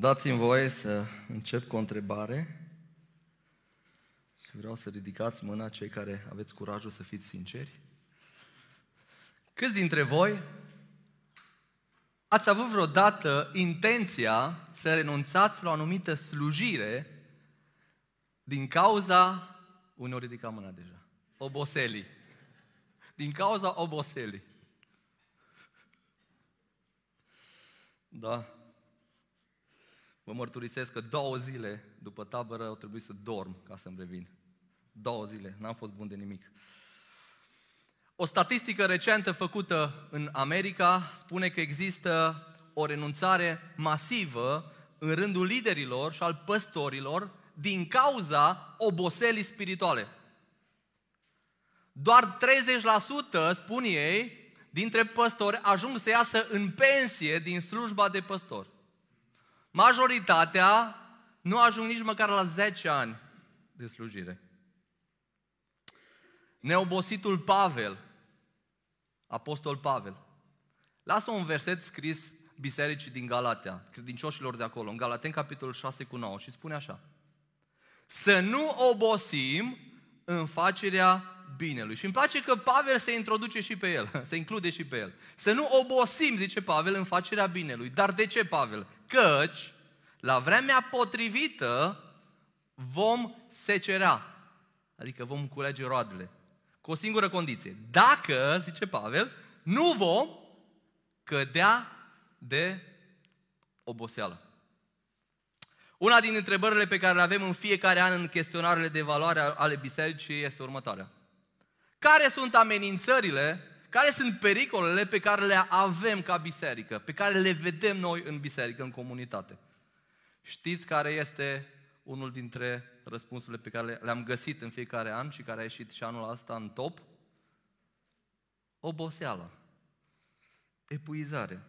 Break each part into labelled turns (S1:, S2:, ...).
S1: Dați-mi voie să încep cu o întrebare și vreau să ridicați mâna cei care aveți curajul să fiți sinceri. Câți dintre voi ați avut vreodată intenția să renunțați la o anumită slujire din cauza, unii au ridicat mâna deja, oboselii. Din cauza oboselii. Da. Vă mărturisesc că două zile după tabără au trebuit să dorm ca să-mi revin. Două zile, n-am fost bun de nimic. O statistică recentă făcută în America spune că există o renunțare masivă în rândul liderilor și al păstorilor din cauza oboselii spirituale. Doar 30%, spun ei, dintre păstori ajung să iasă în pensie din slujba de păstor. Majoritatea nu ajung nici măcar la 10 ani de slujire. Neobositul Pavel, apostol Pavel, lasă un verset scris bisericii din Galatea, credincioșilor de acolo, în Galaten, capitolul 6 cu 9, și spune așa. Să nu obosim în facerea binelui. Și îmi place că Pavel se introduce și pe el, se include și pe el. Să nu obosim, zice Pavel, în facerea binelui. Dar de ce, Pavel? Căci, la vremea potrivită, vom secera. Adică vom culege roadele. Cu o singură condiție. Dacă, zice Pavel, nu vom cădea de oboseală. Una din întrebările pe care le avem în fiecare an în chestionarele de valoare ale bisericii este următoarea. Care sunt amenințările, care sunt pericolele pe care le avem ca biserică, pe care le vedem noi în biserică, în comunitate? Știți care este unul dintre răspunsurile pe care le-am găsit în fiecare an și care a ieșit și anul ăsta în top? Oboseala. Epuizare.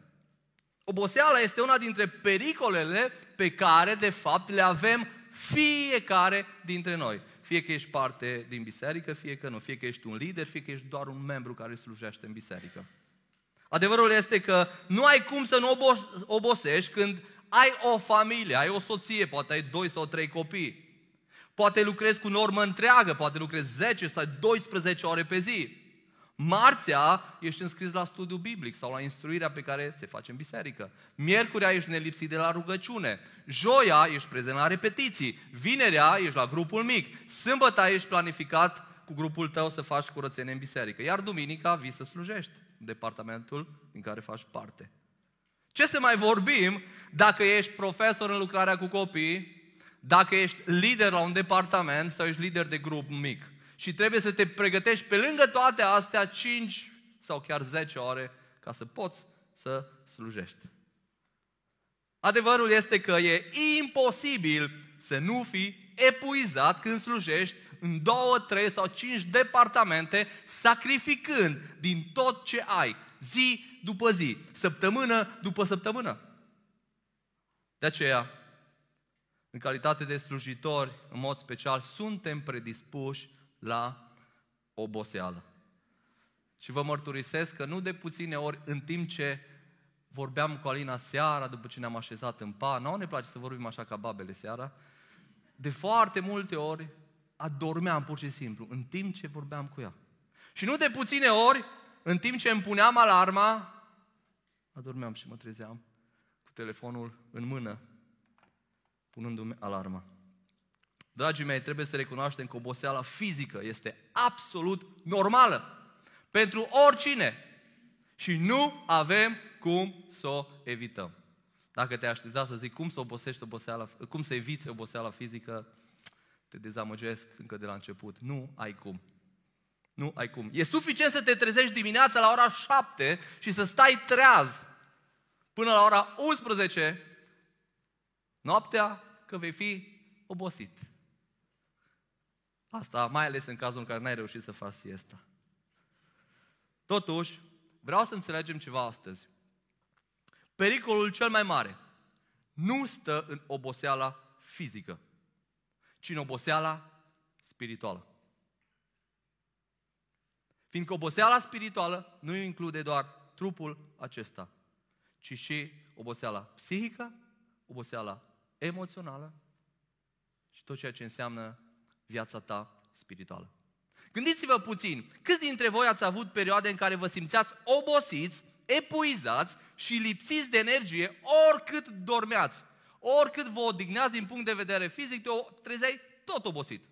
S1: Oboseala este una dintre pericolele pe care, de fapt, le avem fiecare dintre noi. Fie că ești parte din biserică, fie că nu. Fie că ești un lider, fie că ești doar un membru care slujește în biserică. Adevărul este că nu ai cum să nu obosești când ai o familie, ai o soție, poate ai doi sau trei copii. Poate lucrezi cu normă întreagă, poate lucrezi 10 sau 12 ore pe zi. Marțea ești înscris la studiu biblic sau la instruirea pe care se face în biserică. Miercurea ești nelipsit de la rugăciune. Joia ești prezent la repetiții. Vinerea ești la grupul mic. Sâmbătă ești planificat cu grupul tău să faci curățenie în biserică. Iar duminica vii să slujești departamentul din care faci parte. Ce să mai vorbim dacă ești profesor în lucrarea cu copii, dacă ești lider la un departament sau ești lider de grup mic și trebuie să te pregătești pe lângă toate astea 5 sau chiar 10 ore ca să poți să slujești. Adevărul este că e imposibil să nu fii epuizat când slujești în două, trei sau cinci departamente, sacrificând din tot ce ai, zi după zi, săptămână după săptămână. De aceea, în calitate de slujitori, în mod special, suntem predispuși la oboseală. Și vă mărturisesc că nu de puține ori, în timp ce vorbeam cu Alina seara, după ce ne-am așezat în pa, nu ne place să vorbim așa ca babele seara, de foarte multe ori adormeam pur și simplu, în timp ce vorbeam cu ea. Și nu de puține ori, în timp ce îmi puneam alarma, adormeam și mă trezeam cu telefonul în mână, punându-mi alarma. Dragii mei, trebuie să recunoaștem că oboseala fizică este absolut normală pentru oricine. Și nu avem cum să o evităm. Dacă te aștepta să zic cum să obosești oboseala, cum să eviți oboseala fizică, te dezamăgesc încă de la început. Nu ai cum. Nu ai cum. E suficient să te trezești dimineața la ora 7 și să stai treaz până la ora 11 noaptea că vei fi obosit. Asta mai ales în cazul în care n-ai reușit să faci siesta. Totuși, vreau să înțelegem ceva astăzi. Pericolul cel mai mare nu stă în oboseala fizică, ci în oboseala spirituală. Fiindcă oboseala spirituală nu include doar trupul acesta, ci și oboseala psihică, oboseala emoțională și tot ceea ce înseamnă viața ta spirituală. Gândiți-vă puțin, câți dintre voi ați avut perioade în care vă simțeați obosiți, epuizați și lipsiți de energie oricât dormeați, oricât vă odihneați din punct de vedere fizic, te trezeai tot obosit.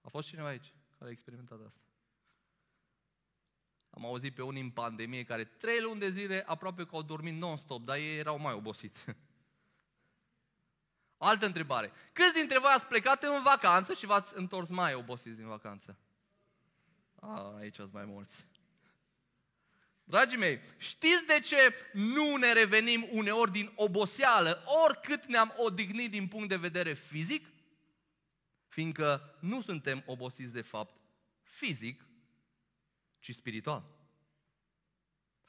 S1: A fost cineva aici care a experimentat asta? Am auzit pe unii în pandemie care trei luni de zile aproape că au dormit non-stop, dar ei erau mai obosiți. Altă întrebare. Câți dintre voi ați plecat în vacanță și v-ați întors mai obosiți din vacanță? A, aici sunt mai mulți. Dragii mei, știți de ce nu ne revenim uneori din oboseală, oricât ne-am odihnit din punct de vedere fizic? Fiindcă nu suntem obosiți de fapt fizic, ci spiritual.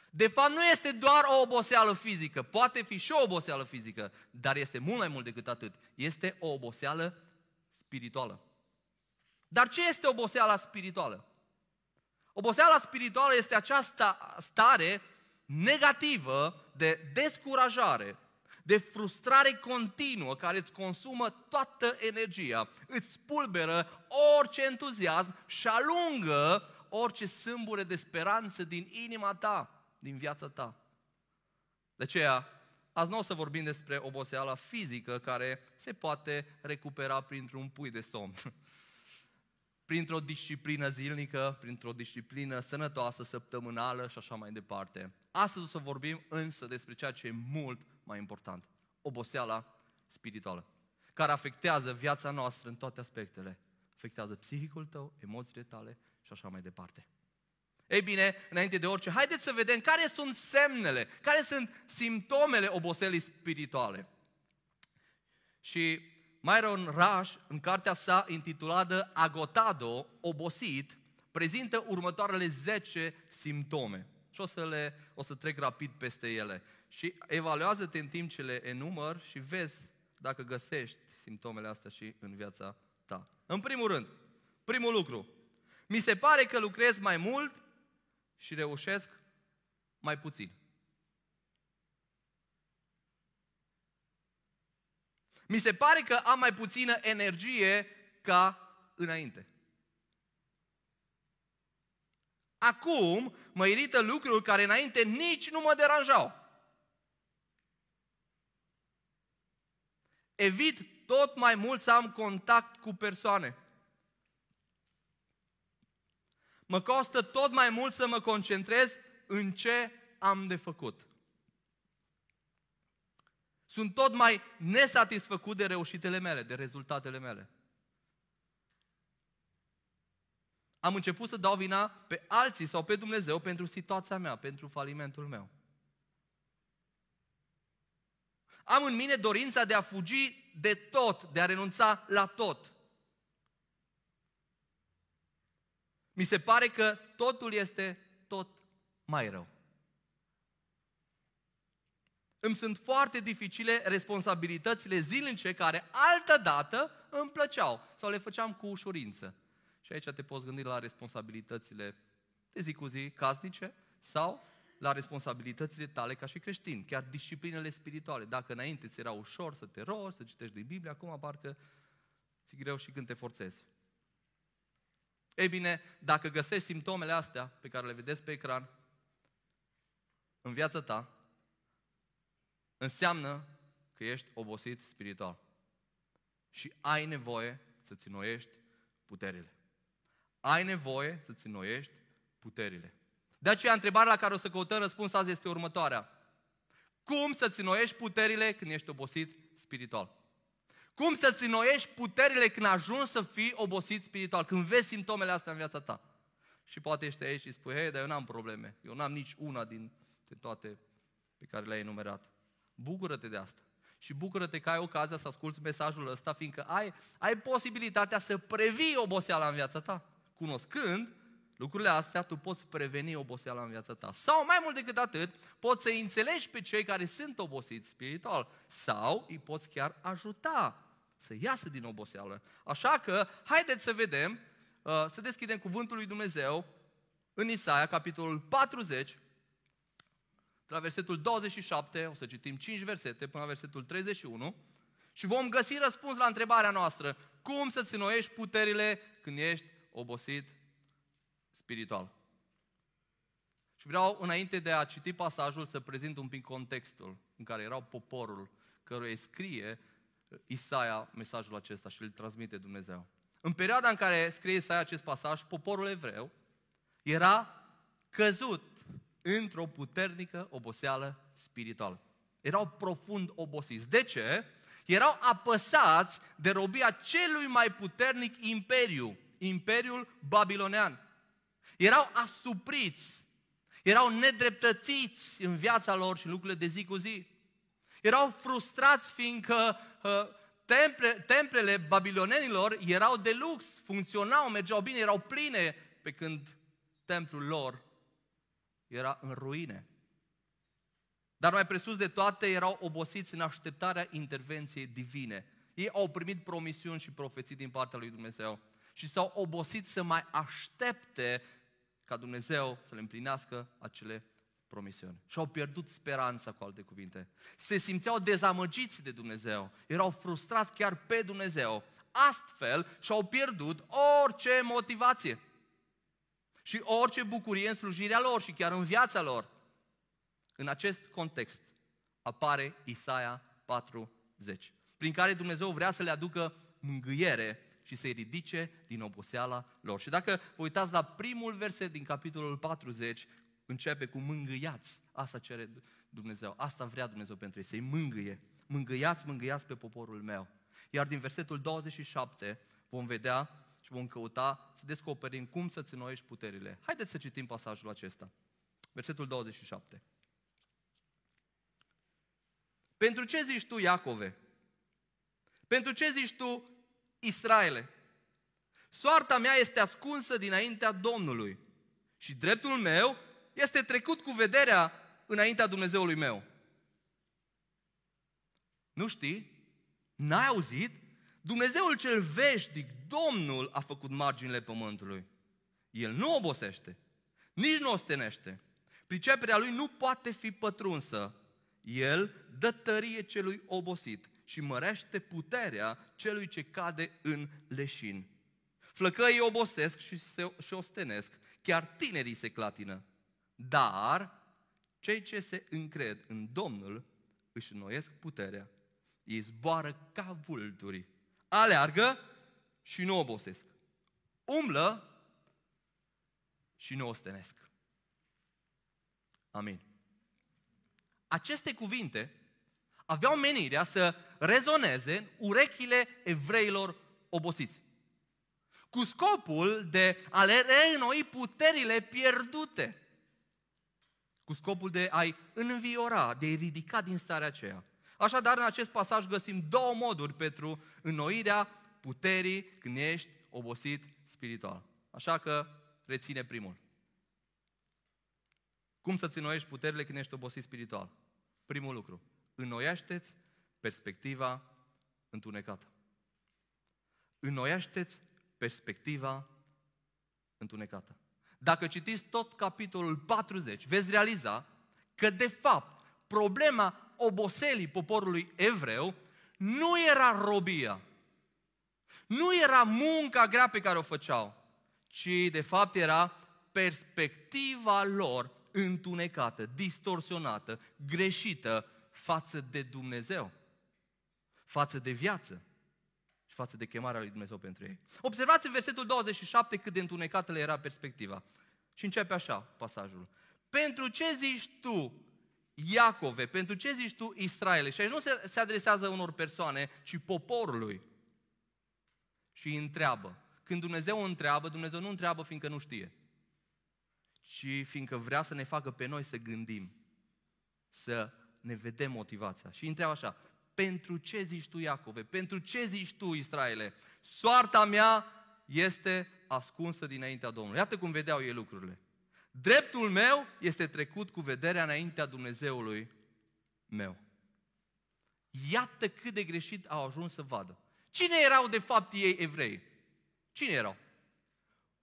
S1: De fapt, nu este doar o oboseală fizică, poate fi și o oboseală fizică, dar este mult mai mult decât atât. Este o oboseală spirituală. Dar ce este oboseala spirituală? Oboseala spirituală este această stare negativă de descurajare, de frustrare continuă care îți consumă toată energia, îți spulberă orice entuziasm și alungă orice sâmbure de speranță din inima ta, din viața ta. De aceea, azi nu o să vorbim despre oboseala fizică care se poate recupera printr-un pui de somn. printr-o disciplină zilnică, printr-o disciplină sănătoasă, săptămânală și așa mai departe. Astăzi o să vorbim însă despre ceea ce e mult mai important. Oboseala spirituală, care afectează viața noastră în toate aspectele. Afectează psihicul tău, emoțiile tale și așa mai departe. Ei bine, înainte de orice, haideți să vedem care sunt semnele, care sunt simptomele oboselii spirituale. Și Myron Rush, în cartea sa intitulată Agotado, obosit, prezintă următoarele 10 simptome. Și o să, le, o să trec rapid peste ele. Și evaluează-te în timp ce le enumăr și vezi dacă găsești simptomele astea și în viața ta. În primul rând, primul lucru, mi se pare că lucrez mai mult și reușesc mai puțin. Mi se pare că am mai puțină energie ca înainte. Acum mă irită lucruri care înainte nici nu mă deranjau. Evit tot mai mult să am contact cu persoane. Mă costă tot mai mult să mă concentrez în ce am de făcut. Sunt tot mai nesatisfăcut de reușitele mele, de rezultatele mele. Am început să dau vina pe alții sau pe Dumnezeu pentru situația mea, pentru falimentul meu. Am în mine dorința de a fugi de tot, de a renunța la tot. Mi se pare că totul este tot mai rău. Îmi sunt foarte dificile responsabilitățile zilnice care altă dată îmi plăceau sau le făceam cu ușurință. Și aici te poți gândi la responsabilitățile de zi cu zi, casnice, sau la responsabilitățile tale ca și creștin, chiar disciplinele spirituale. Dacă înainte ți era ușor să te rogi, să citești din Biblie, acum parcă ți greu și când te forțezi. Ei bine, dacă găsești simptomele astea pe care le vedeți pe ecran în viața ta, înseamnă că ești obosit spiritual și ai nevoie să-ți înnoiești puterile. Ai nevoie să-ți înnoiești puterile. De aceea, întrebarea la care o să căutăm răspuns azi este următoarea. Cum să-ți înnoiești puterile când ești obosit spiritual? Cum să-ți înnoiești puterile când ajungi să fii obosit spiritual? Când vezi simptomele astea în viața ta? Și poate ești aici și spui, hei, dar eu n-am probleme. Eu n-am nici una din, din toate pe care le-ai enumerat. Bucură-te de asta. Și bucură-te că ai ocazia să asculți mesajul ăsta, fiindcă ai, ai posibilitatea să previi oboseala în viața ta. Cunoscând lucrurile astea, tu poți preveni oboseala în viața ta. Sau, mai mult decât atât, poți să înțelegi pe cei care sunt obosiți spiritual. Sau îi poți chiar ajuta să iasă din oboseală. Așa că, haideți să vedem, uh, să deschidem cuvântul lui Dumnezeu în Isaia, capitolul 40, la versetul 27, o să citim 5 versete până la versetul 31 și vom găsi răspuns la întrebarea noastră, cum să-ți înnoiești puterile când ești obosit spiritual. Și vreau, înainte de a citi pasajul, să prezint un pic contextul în care erau poporul căruia îi scrie Isaia mesajul acesta și îl transmite Dumnezeu. În perioada în care scrie Isaia acest pasaj, poporul evreu era căzut într-o puternică oboseală spirituală. Erau profund obosiți. De ce? Erau apăsați de robia celui mai puternic imperiu, Imperiul Babilonean. Erau asupriți, erau nedreptățiți în viața lor și în lucrurile de zi cu zi. Erau frustrați fiindcă uh, temple, templele babilonenilor erau de lux, funcționau, mergeau bine, erau pline, pe când templul lor era în ruine. Dar mai presus de toate erau obosiți în așteptarea intervenției divine. Ei au primit promisiuni și profeții din partea lui Dumnezeu și s-au obosit să mai aștepte ca Dumnezeu să le împlinească acele promisiuni. Și au pierdut speranța, cu alte cuvinte. Se simțeau dezamăgiți de Dumnezeu, erau frustrați chiar pe Dumnezeu. Astfel și-au pierdut orice motivație și orice bucurie în slujirea lor și chiar în viața lor. În acest context apare Isaia 40, prin care Dumnezeu vrea să le aducă mângâiere și să-i ridice din oboseala lor. Și dacă vă uitați la primul verset din capitolul 40, începe cu mângâiați. Asta cere Dumnezeu, asta vrea Dumnezeu pentru ei, să-i mângâie. Mângâiați, mângâiați pe poporul meu. Iar din versetul 27 vom vedea și vom căuta să descoperim cum să-ți înnoiești puterile. Haideți să citim pasajul acesta. Versetul 27. Pentru ce zici tu, Iacove? Pentru ce zici tu, Israele? Soarta mea este ascunsă dinaintea Domnului și dreptul meu este trecut cu vederea înaintea Dumnezeului meu. Nu știi? N-ai auzit? Dumnezeul cel veșnic, Domnul, a făcut marginile pământului. El nu obosește, nici nu ostenește. Priceperea lui nu poate fi pătrunsă. El dă tărie celui obosit și mărește puterea celui ce cade în leșin. Flăcăii obosesc și se și ostenesc, chiar tinerii se clatină. Dar cei ce se încred în Domnul își înnoiesc puterea. Ei zboară ca vulturi aleargă și nu obosesc. Umblă și nu ostenesc. Amin. Aceste cuvinte aveau menirea să rezoneze în urechile evreilor obosiți. Cu scopul de a le reînnoi puterile pierdute. Cu scopul de a-i înviora, de a-i ridica din starea aceea. Așadar, în acest pasaj găsim două moduri pentru înnoirea puterii când ești obosit spiritual. Așa că reține primul. Cum să-ți înnoiești puterile când ești obosit spiritual? Primul lucru. Înnoiește-ți perspectiva întunecată. Înnoiește-ți perspectiva întunecată. Dacă citiți tot capitolul 40, veți realiza că, de fapt, problema oboselii poporului evreu nu era robia, nu era munca grea pe care o făceau, ci de fapt era perspectiva lor întunecată, distorsionată, greșită față de Dumnezeu, față de viață. și față de chemarea lui Dumnezeu pentru ei. Observați în versetul 27 cât de întunecată le era perspectiva. Și începe așa pasajul. Pentru ce zici tu, Iacove, pentru ce zici tu Israele? Și aici nu se, se adresează unor persoane, ci poporului. Și îi întreabă. Când Dumnezeu întreabă, Dumnezeu nu întreabă fiindcă nu știe, ci fiindcă vrea să ne facă pe noi să gândim, să ne vedem motivația. Și îi întreabă așa, pentru ce zici tu Iacove? Pentru ce zici tu Israele? Soarta mea este ascunsă dinaintea Domnului. Iată cum vedeau ei lucrurile. Dreptul meu este trecut cu vederea înaintea Dumnezeului meu. Iată cât de greșit au ajuns să vadă. Cine erau de fapt ei evrei? Cine erau?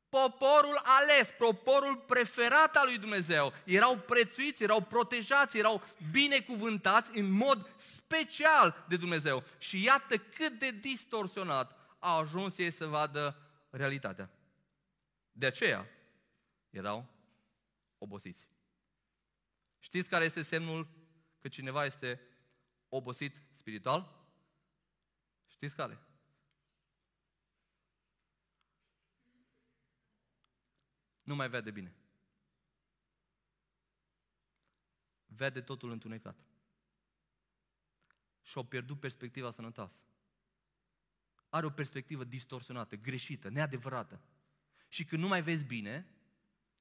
S1: Poporul ales, poporul preferat al lui Dumnezeu. Erau prețuiți, erau protejați, erau binecuvântați în mod special de Dumnezeu. Și iată cât de distorsionat a ajuns ei să vadă realitatea. De aceea erau obosiți. Știți care este semnul că cineva este obosit spiritual? Știți care? Nu mai vede bine. Vede totul întunecat. Și-au pierdut perspectiva sănătoasă. Are o perspectivă distorsionată, greșită, neadevărată. Și când nu mai vezi bine,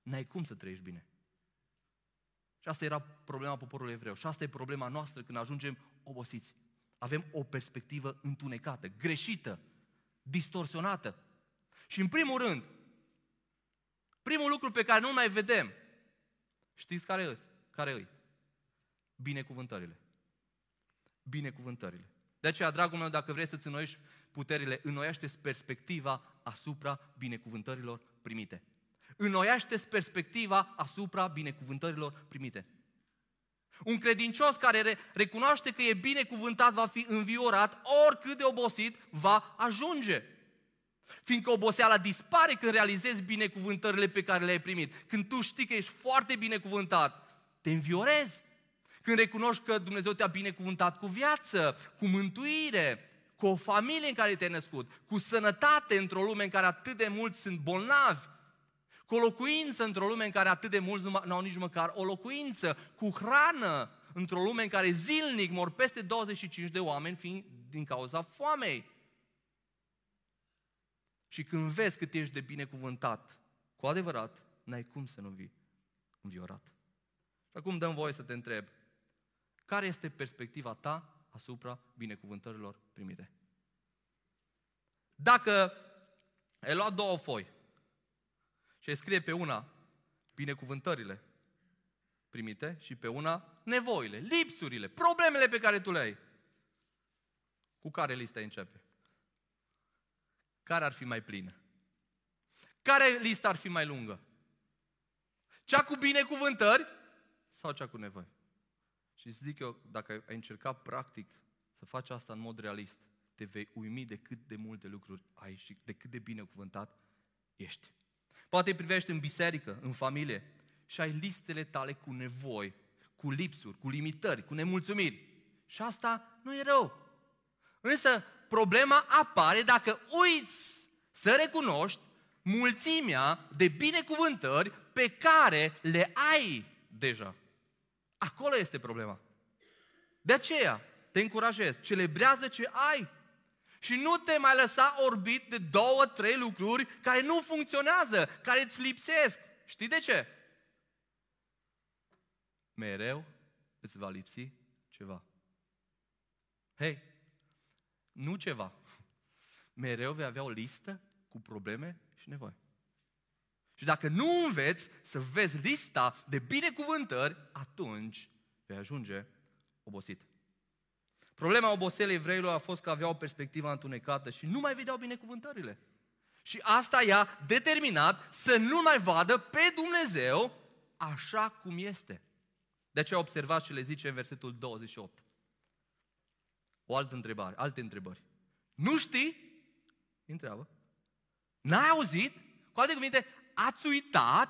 S1: n-ai cum să trăiești bine. Și asta era problema poporului evreu. Și asta e problema noastră când ajungem obosiți. Avem o perspectivă întunecată, greșită, distorsionată. Și în primul rând, primul lucru pe care nu mai vedem, știți care e? Care e? Binecuvântările. Binecuvântările. De aceea, dragul meu, dacă vrei să-ți înnoiești puterile, înnoiește perspectiva asupra binecuvântărilor primite. înnoiește perspectiva asupra binecuvântărilor primite. Un credincios care recunoaște că e binecuvântat va fi înviorat, oricât de obosit va ajunge. Fiindcă oboseala dispare când realizezi binecuvântările pe care le-ai primit. Când tu știi că ești foarte binecuvântat, te înviorezi. Când recunoști că Dumnezeu te-a binecuvântat cu viață, cu mântuire, cu o familie în care te-ai născut, cu sănătate într-o lume în care atât de mulți sunt bolnavi, cu o locuință într-o lume în care atât de mulți nu au nici măcar o locuință, cu hrană într-o lume în care zilnic mor peste 25 de oameni fiind din cauza foamei. Și când vezi cât ești de binecuvântat, cu adevărat, n-ai cum să nu vii înviorat. Și acum dăm voie să te întreb, care este perspectiva ta asupra binecuvântărilor primite? Dacă ai luat două foi și scrie pe una binecuvântările primite și pe una nevoile, lipsurile, problemele pe care tu le ai. Cu care lista începe? Care ar fi mai plină? Care lista ar fi mai lungă? Cea cu binecuvântări sau cea cu nevoi? Și zic eu, dacă ai încercat practic să faci asta în mod realist, te vei uimi de cât de multe lucruri ai și de cât de binecuvântat ești. Poate privești în biserică, în familie și ai listele tale cu nevoi, cu lipsuri, cu limitări, cu nemulțumiri. Și asta nu e rău. Însă problema apare dacă uiți să recunoști mulțimea de binecuvântări pe care le ai deja. Acolo este problema. De aceea te încurajez, celebrează ce ai. Și nu te mai lăsa orbit de două, trei lucruri care nu funcționează, care îți lipsesc. Știi de ce? Mereu îți va lipsi ceva. Hei, nu ceva. Mereu vei avea o listă cu probleme și nevoi. Și dacă nu înveți să vezi lista de binecuvântări, atunci vei ajunge obosit. Problema oboselei evreilor a fost că aveau o perspectivă întunecată și nu mai vedeau binecuvântările. Și asta i-a determinat să nu mai vadă pe Dumnezeu așa cum este. De aceea observați ce le zice în versetul 28. O altă întrebare, alte întrebări. Nu știi? Întreabă. N-ai auzit? Cu alte cuvinte, ați uitat?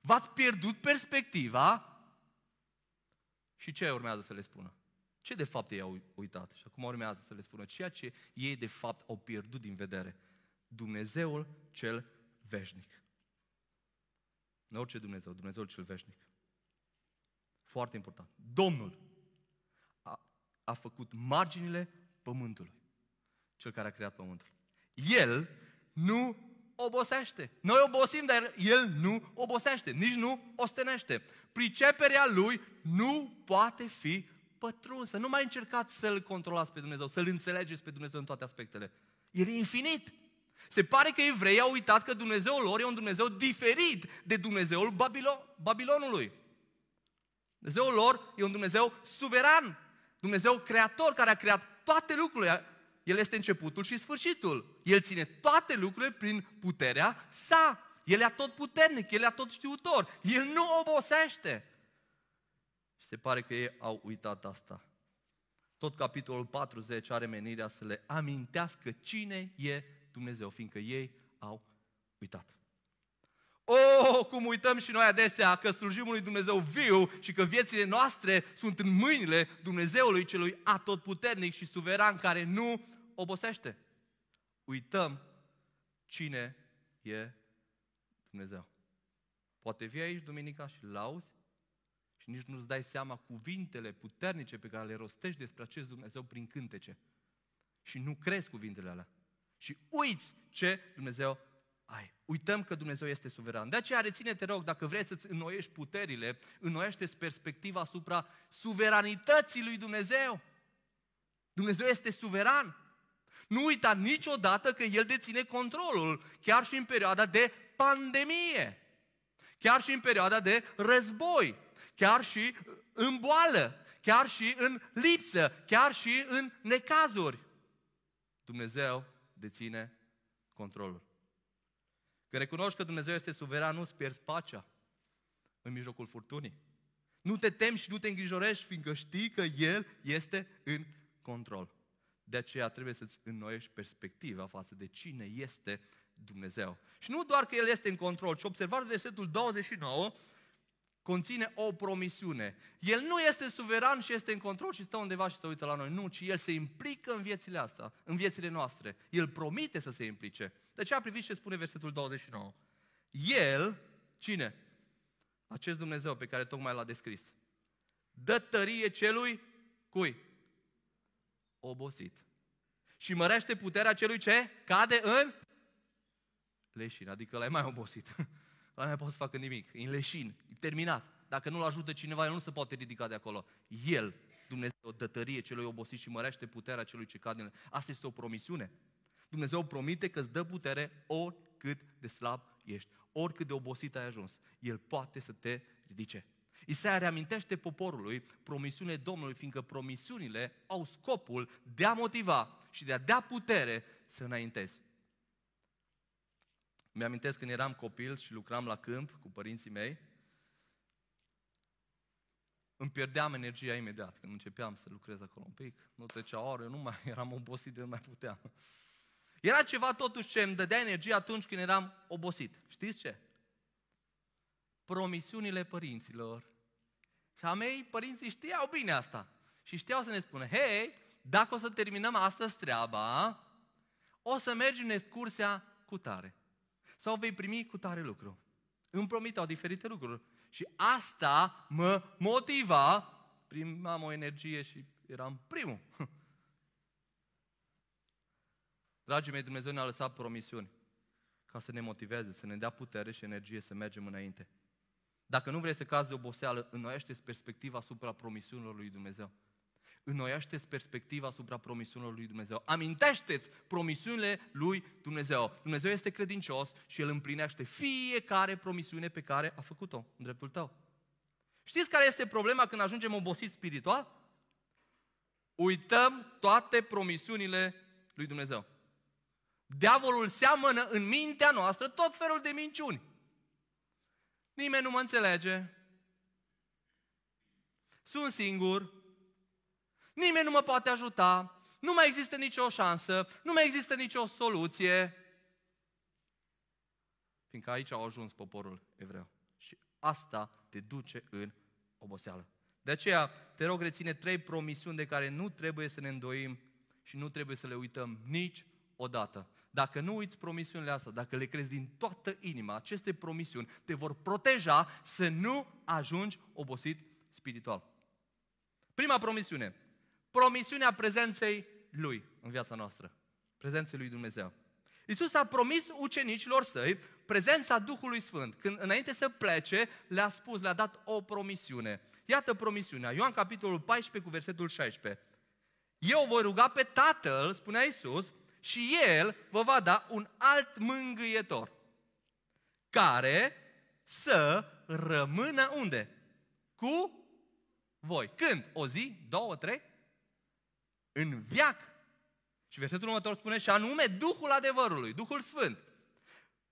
S1: V-ați pierdut perspectiva? Și ce urmează să le spună? Ce de fapt ei au uitat? Și acum urmează să le spună ceea ce ei de fapt au pierdut din vedere. Dumnezeul cel veșnic. Nu orice Dumnezeu, Dumnezeul cel veșnic. Foarte important. Domnul a, a făcut marginile pământului. Cel care a creat pământul. El nu obosește. Noi obosim, dar El nu obosește, nici nu ostenește. Priceperea Lui nu poate fi pătrunsă. Nu mai încercați să-L controlați pe Dumnezeu, să-L înțelegeți pe Dumnezeu în toate aspectele. El e infinit. Se pare că evreii au uitat că Dumnezeul lor e un Dumnezeu diferit de Dumnezeul Babilo- Babilonului. Dumnezeul lor e un Dumnezeu suveran, Dumnezeu creator care a creat toate lucrurile. El este începutul și sfârșitul. El ține toate lucrurile prin puterea sa. El e tot puternic, El e tot știutor, El nu obosește. Și se pare că ei au uitat asta. Tot capitolul 40 are menirea să le amintească cine e Dumnezeu, fiindcă ei au uitat. Oh, cum uităm și noi adesea că slujim lui Dumnezeu viu și că viețile noastre sunt în mâinile Dumnezeului celui atotputernic și suveran care nu obosește. Uităm cine e Dumnezeu. Poate vii aici duminica și lauzi și nici nu-ți dai seama cuvintele puternice pe care le rostești despre acest Dumnezeu prin cântece. Și nu crezi cuvintele alea. Și uiți ce Dumnezeu ai. Uităm că Dumnezeu este suveran. De aceea reține, te rog, dacă vrei să-ți înnoiești puterile, înnoiește perspectiva asupra suveranității lui Dumnezeu. Dumnezeu este suveran. Nu uita niciodată că El deține controlul, chiar și în perioada de pandemie, chiar și în perioada de război, chiar și în boală, chiar și în lipsă, chiar și în necazuri. Dumnezeu deține controlul. Când recunoști că Dumnezeu este suveran, nu-ți pierzi pacea în mijlocul furtunii. Nu te temi și nu te îngrijorești, fiindcă știi că El este în control. De aceea trebuie să-ți înnoiești perspectiva față de cine este Dumnezeu. Și nu doar că El este în control, ci observați versetul 29, conține o promisiune. El nu este suveran și este în control și stă undeva și se uită la noi. Nu, ci El se implică în viețile astea, în viețile noastre. El promite să se implice. De ce a privit ce spune versetul 29. El, cine? Acest Dumnezeu pe care tocmai l-a descris. Dă tărie celui cui? Obosit. Și mărește puterea celui ce cade în leșin, adică l-ai mai obosit. la mai poate să facă nimic. E în leșin, e terminat. Dacă nu-l ajută cineva, el nu se poate ridica de acolo. El, Dumnezeu, dă tărie celui obosit și mărește puterea celui ce cade. Asta este o promisiune. Dumnezeu promite că îți dă putere oricât de slab ești, oricât de obosit ai ajuns. El poate să te ridice. Isaia reamintește poporului promisiunile Domnului, fiindcă promisiunile au scopul de a motiva și de a da putere să înaintezi. Mi-amintesc când eram copil și lucram la câmp cu părinții mei, îmi pierdeam energia imediat când începeam să lucrez acolo un pic. Nu trecea o oră, nu mai eram obosit de nu mai puteam. Era ceva totuși ce îmi dădea energie atunci când eram obosit. Știți ce? Promisiunile părinților. Și a mei, părinții știau bine asta. Și știau să ne spună, hei, dacă o să terminăm astăzi treaba, o să mergi în excursia cu tare sau vei primi cu tare lucru. Îmi promiteau diferite lucruri. Și asta mă motiva, primam o energie și eram primul. Dragii mei, Dumnezeu ne-a lăsat promisiuni ca să ne motiveze, să ne dea putere și energie să mergem înainte. Dacă nu vrei să cazi de oboseală, înnoiește perspectiva asupra promisiunilor lui Dumnezeu înnoiaște perspectiva asupra promisiunilor lui Dumnezeu. Amintește-ți promisiunile lui Dumnezeu. Dumnezeu este credincios și El împlinește fiecare promisiune pe care a făcut-o în dreptul tău. Știți care este problema când ajungem obosiți spiritual? Uităm toate promisiunile lui Dumnezeu. Diavolul seamănă în mintea noastră tot felul de minciuni. Nimeni nu mă înțelege. Sunt singur. Nimeni nu mă poate ajuta, nu mai există nicio șansă, nu mai există nicio soluție. Fiindcă aici au ajuns poporul evreu. Și asta te duce în oboseală. De aceea, te rog, reține trei promisiuni de care nu trebuie să ne îndoim și nu trebuie să le uităm nici odată. Dacă nu uiți promisiunile astea, dacă le crezi din toată inima, aceste promisiuni te vor proteja să nu ajungi obosit spiritual. Prima promisiune promisiunea prezenței Lui în viața noastră. Prezenței Lui Dumnezeu. Iisus a promis ucenicilor săi prezența Duhului Sfânt. Când înainte să plece, le-a spus, le-a dat o promisiune. Iată promisiunea. Ioan capitolul 14 cu versetul 16. Eu voi ruga pe Tatăl, spunea Iisus, și El vă va da un alt mângâietor, care să rămână unde? Cu voi. Când? O zi? Două? Trei? În viac. Și versetul următor spune și anume Duhul adevărului, Duhul Sfânt.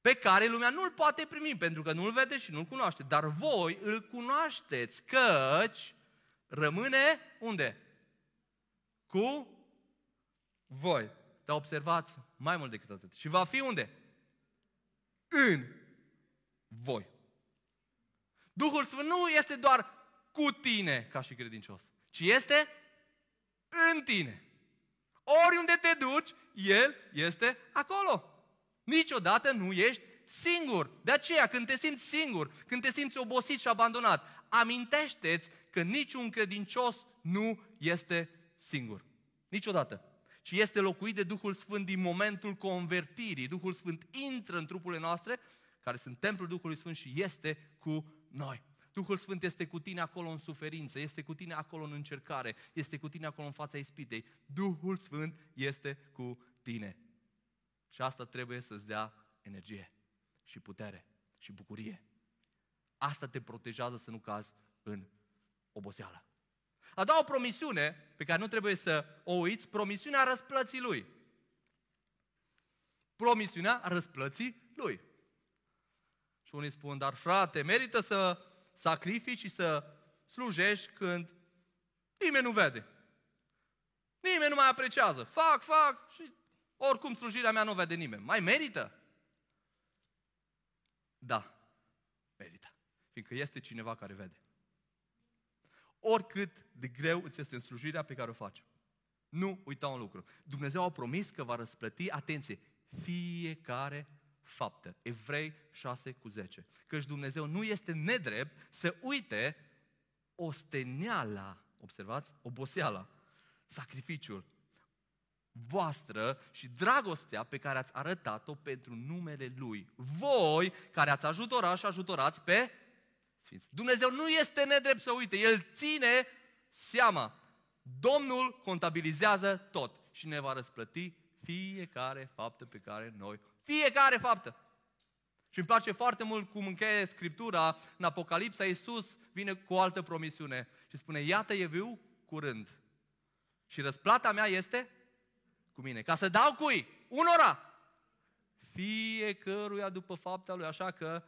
S1: pe care lumea nu-l poate primi, pentru că nu-l vede și nu-l cunoaște. Dar voi îl cunoașteți, căci rămâne unde? Cu voi. Dar observați mai mult decât atât. Și va fi unde? În voi. Duhul Sfânt nu este doar cu tine ca și credincios, ci este în tine. Oriunde te duci, El este acolo. Niciodată nu ești singur. De aceea, când te simți singur, când te simți obosit și abandonat, amintește-ți că niciun credincios nu este singur. Niciodată. Ci este locuit de Duhul Sfânt din momentul convertirii. Duhul Sfânt intră în trupurile noastre, care sunt templul Duhului Sfânt și este cu noi. Duhul Sfânt este cu tine acolo în suferință, este cu tine acolo în încercare, este cu tine acolo în fața ispitei. Duhul Sfânt este cu tine. Și asta trebuie să-ți dea energie și putere și bucurie. Asta te protejează să nu cazi în oboseală. A doua promisiune pe care nu trebuie să o uiți, promisiunea răsplății lui. Promisiunea răsplății lui. Și unii spun, dar frate, merită să sacrifici și să slujești când nimeni nu vede. Nimeni nu mai apreciază. Fac, fac și oricum slujirea mea nu vede nimeni. Mai merită? Da, merită. Fiindcă este cineva care vede. Oricât de greu îți este în slujirea pe care o faci. Nu uita un lucru. Dumnezeu a promis că va răsplăti, atenție, fiecare faptă. Evrei 6 cu 10. Căci Dumnezeu nu este nedrept să uite osteniala, observați, oboseala, sacrificiul voastră și dragostea pe care ați arătat-o pentru numele Lui. Voi care ați ajutorat și ajutorați pe Sfinți. Dumnezeu nu este nedrept să uite, El ține seama. Domnul contabilizează tot și ne va răsplăti fiecare faptă pe care noi, fiecare faptă. Și îmi place foarte mult cum încheie Scriptura în Apocalipsa, Iisus vine cu o altă promisiune și spune, iată e viu curând. Și răsplata mea este cu mine. Ca să dau cui? Unora! Fiecăruia după fapta lui. Așa că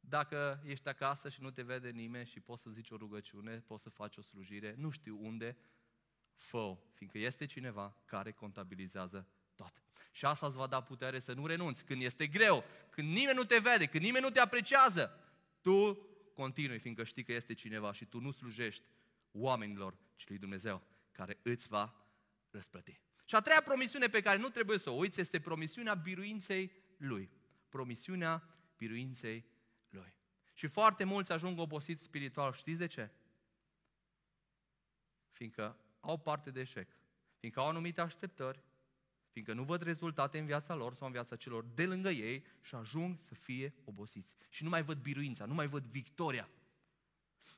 S1: dacă ești acasă și nu te vede nimeni și poți să zici o rugăciune, poți să faci o slujire, nu știu unde, fă fiindcă este cineva care contabilizează tot. Și asta îți va da putere să nu renunți. Când este greu, când nimeni nu te vede, când nimeni nu te apreciază, tu continui, fiindcă știi că este cineva și tu nu slujești oamenilor, ci lui Dumnezeu, care îți va răsplăti. Și a treia promisiune pe care nu trebuie să o uiți este promisiunea biruinței Lui. Promisiunea biruinței Lui. Și foarte mulți ajung obosiți spiritual. Știți de ce? Fiindcă au parte de eșec. Fiindcă au anumite așteptări, fiindcă nu văd rezultate în viața lor sau în viața celor de lângă ei și ajung să fie obosiți. Și nu mai văd biruința, nu mai văd victoria.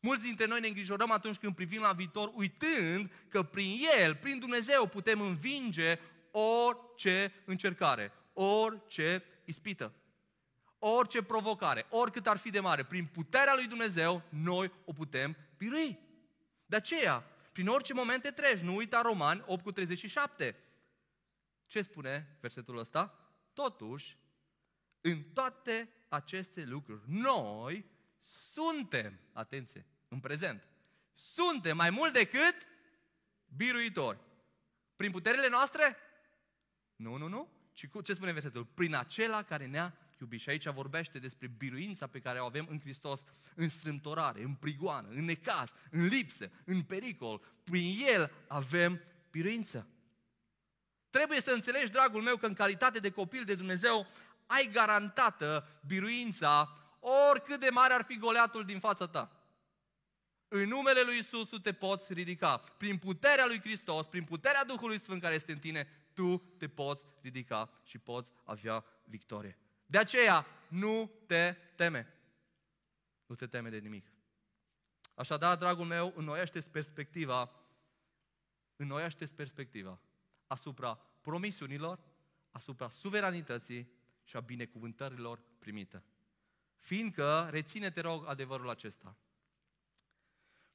S1: Mulți dintre noi ne îngrijorăm atunci când privim la viitor, uitând că prin El, prin Dumnezeu, putem învinge orice încercare, orice ispită, orice provocare, oricât ar fi de mare. Prin puterea lui Dumnezeu, noi o putem birui. De aceea, prin orice momente treci, nu uita Romani 8 cu 37. Ce spune versetul ăsta? Totuși, în toate aceste lucruri, noi suntem, atenție, în prezent, suntem mai mult decât biruitori. Prin puterile noastre? Nu, nu, nu. Ci cu ce spune versetul? Prin acela care ne-a iubit. Și aici vorbește despre biruința pe care o avem în Hristos, în strâmtorare, în prigoană, în necaz, în lipsă, în pericol. Prin El avem biruință. Trebuie să înțelegi, dragul meu, că în calitate de copil de Dumnezeu ai garantată biruința oricât de mare ar fi goleatul din fața ta. În numele lui Isus tu te poți ridica. Prin puterea lui Hristos, prin puterea Duhului Sfânt care este în tine, tu te poți ridica și poți avea victorie. De aceea, nu te teme. Nu te teme de nimic. Așadar, dragul meu, înnoiește perspectiva, înnoiește perspectiva asupra promisiunilor, asupra suveranității și a binecuvântărilor primite. Fiindcă, reține, te rog, adevărul acesta.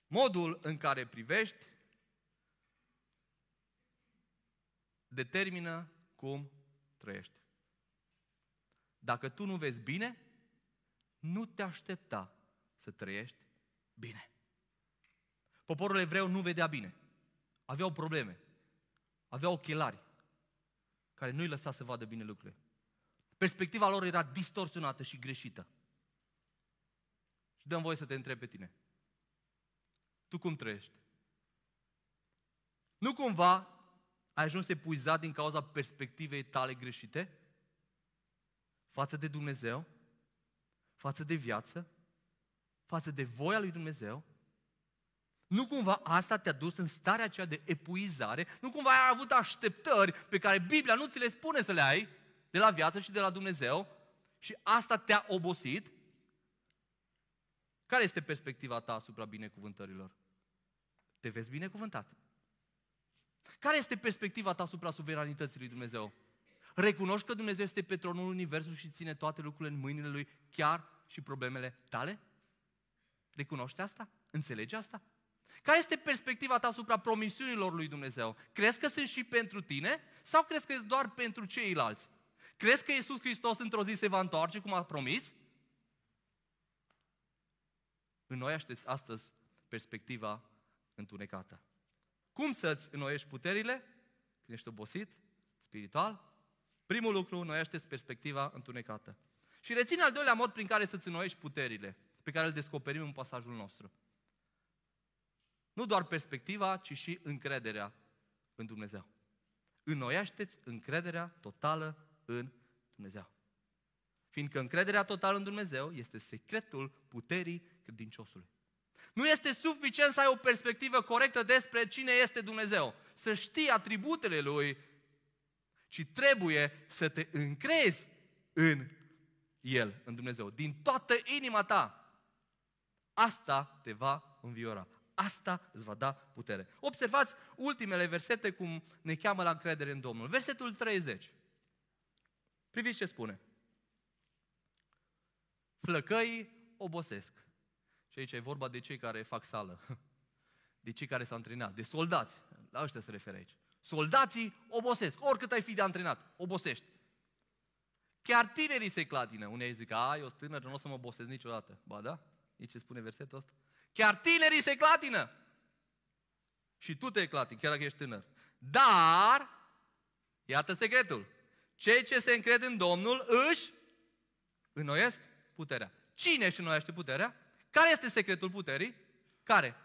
S1: Modul în care privești determină cum trăiești. Dacă tu nu vezi bine, nu te aștepta să trăiești bine. Poporul evreu nu vedea bine. Aveau probleme. Aveau ochelari care nu-i lăsa să vadă bine lucrurile. Perspectiva lor era distorsionată și greșită. Și dăm voie să te întreb pe tine. Tu cum trăiești? Nu cumva ai ajuns epuizat din cauza perspectivei tale greșite? Față de Dumnezeu? Față de viață? Față de voia lui Dumnezeu? Nu cumva asta te-a dus în starea aceea de epuizare? Nu cumva ai avut așteptări pe care Biblia nu ți le spune să le ai de la viață și de la Dumnezeu și asta te-a obosit? Care este perspectiva ta asupra binecuvântărilor? Te vezi binecuvântat. Care este perspectiva ta asupra suveranității lui Dumnezeu? Recunoști că Dumnezeu este pe tronul Universului și ține toate lucrurile în mâinile Lui, chiar și problemele tale? Recunoști asta? Înțelegi asta? Care este perspectiva ta asupra promisiunilor lui Dumnezeu? Crezi că sunt și pentru tine sau crezi că sunt doar pentru ceilalți? Crezi că Iisus Hristos într-o zi se va întoarce cum a promis? Înnoiește astăzi perspectiva întunecată. Cum să-ți înnoiești puterile când ești obosit, spiritual? Primul lucru, înnoiește perspectiva întunecată. Și reține al doilea mod prin care să-ți înnoiești puterile, pe care îl descoperim în pasajul nostru. Nu doar perspectiva, ci și încrederea în Dumnezeu. Înnoiește-ți încrederea totală în Dumnezeu. Fiindcă încrederea totală în Dumnezeu este secretul puterii credinciosului. Nu este suficient să ai o perspectivă corectă despre cine este Dumnezeu, să știi atributele Lui, ci trebuie să te încrezi în El, în Dumnezeu, din toată inima ta. Asta te va înviora. Asta îți va da putere. Observați ultimele versete cum ne cheamă la încredere în Domnul. Versetul 30. Priviți ce spune. Flăcăii obosesc. Și aici e vorba de cei care fac sală, de cei care s-au antrenat, de soldați. La ăștia se referă aici. Soldații obosesc. Oricât ai fi de antrenat, obosești. Chiar tinerii se clatină. Unei zic, a, eu sunt tânăr, nu o să mă obosesc niciodată. Ba da? E ce spune versetul ăsta? Chiar tinerii se clatină. Și tu te clatini, chiar dacă ești tânăr. Dar, iată secretul. Cei ce se încred în Domnul își înnoiesc puterea. Cine își înnoiește puterea? Care este secretul puterii? Care?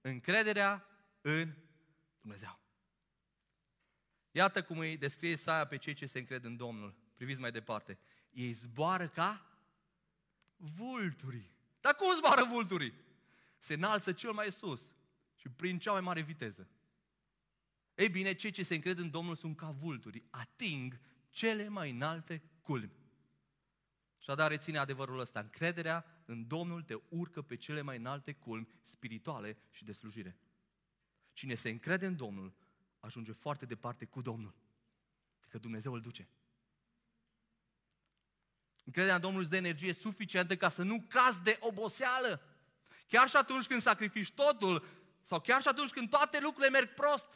S1: Încrederea în Dumnezeu. Iată cum îi descrie Isaia pe cei ce se încred în Domnul. Priviți mai departe. Ei zboară ca vulturii. Dar cum zboară vulturii? Se înalță cel mai sus și prin cea mai mare viteză. Ei bine, cei ce se încred în Domnul sunt ca vulturi, ating cele mai înalte culmi. Și dar reține adevărul ăsta. Încrederea în Domnul te urcă pe cele mai înalte culmi spirituale și de slujire. Cine se încrede în Domnul, ajunge foarte departe cu Domnul. Că Dumnezeu îl duce. Încrederea în Domnul îți dă energie suficientă ca să nu cazi de oboseală. Chiar și atunci când sacrifici totul, sau chiar și atunci când toate lucrurile merg prost,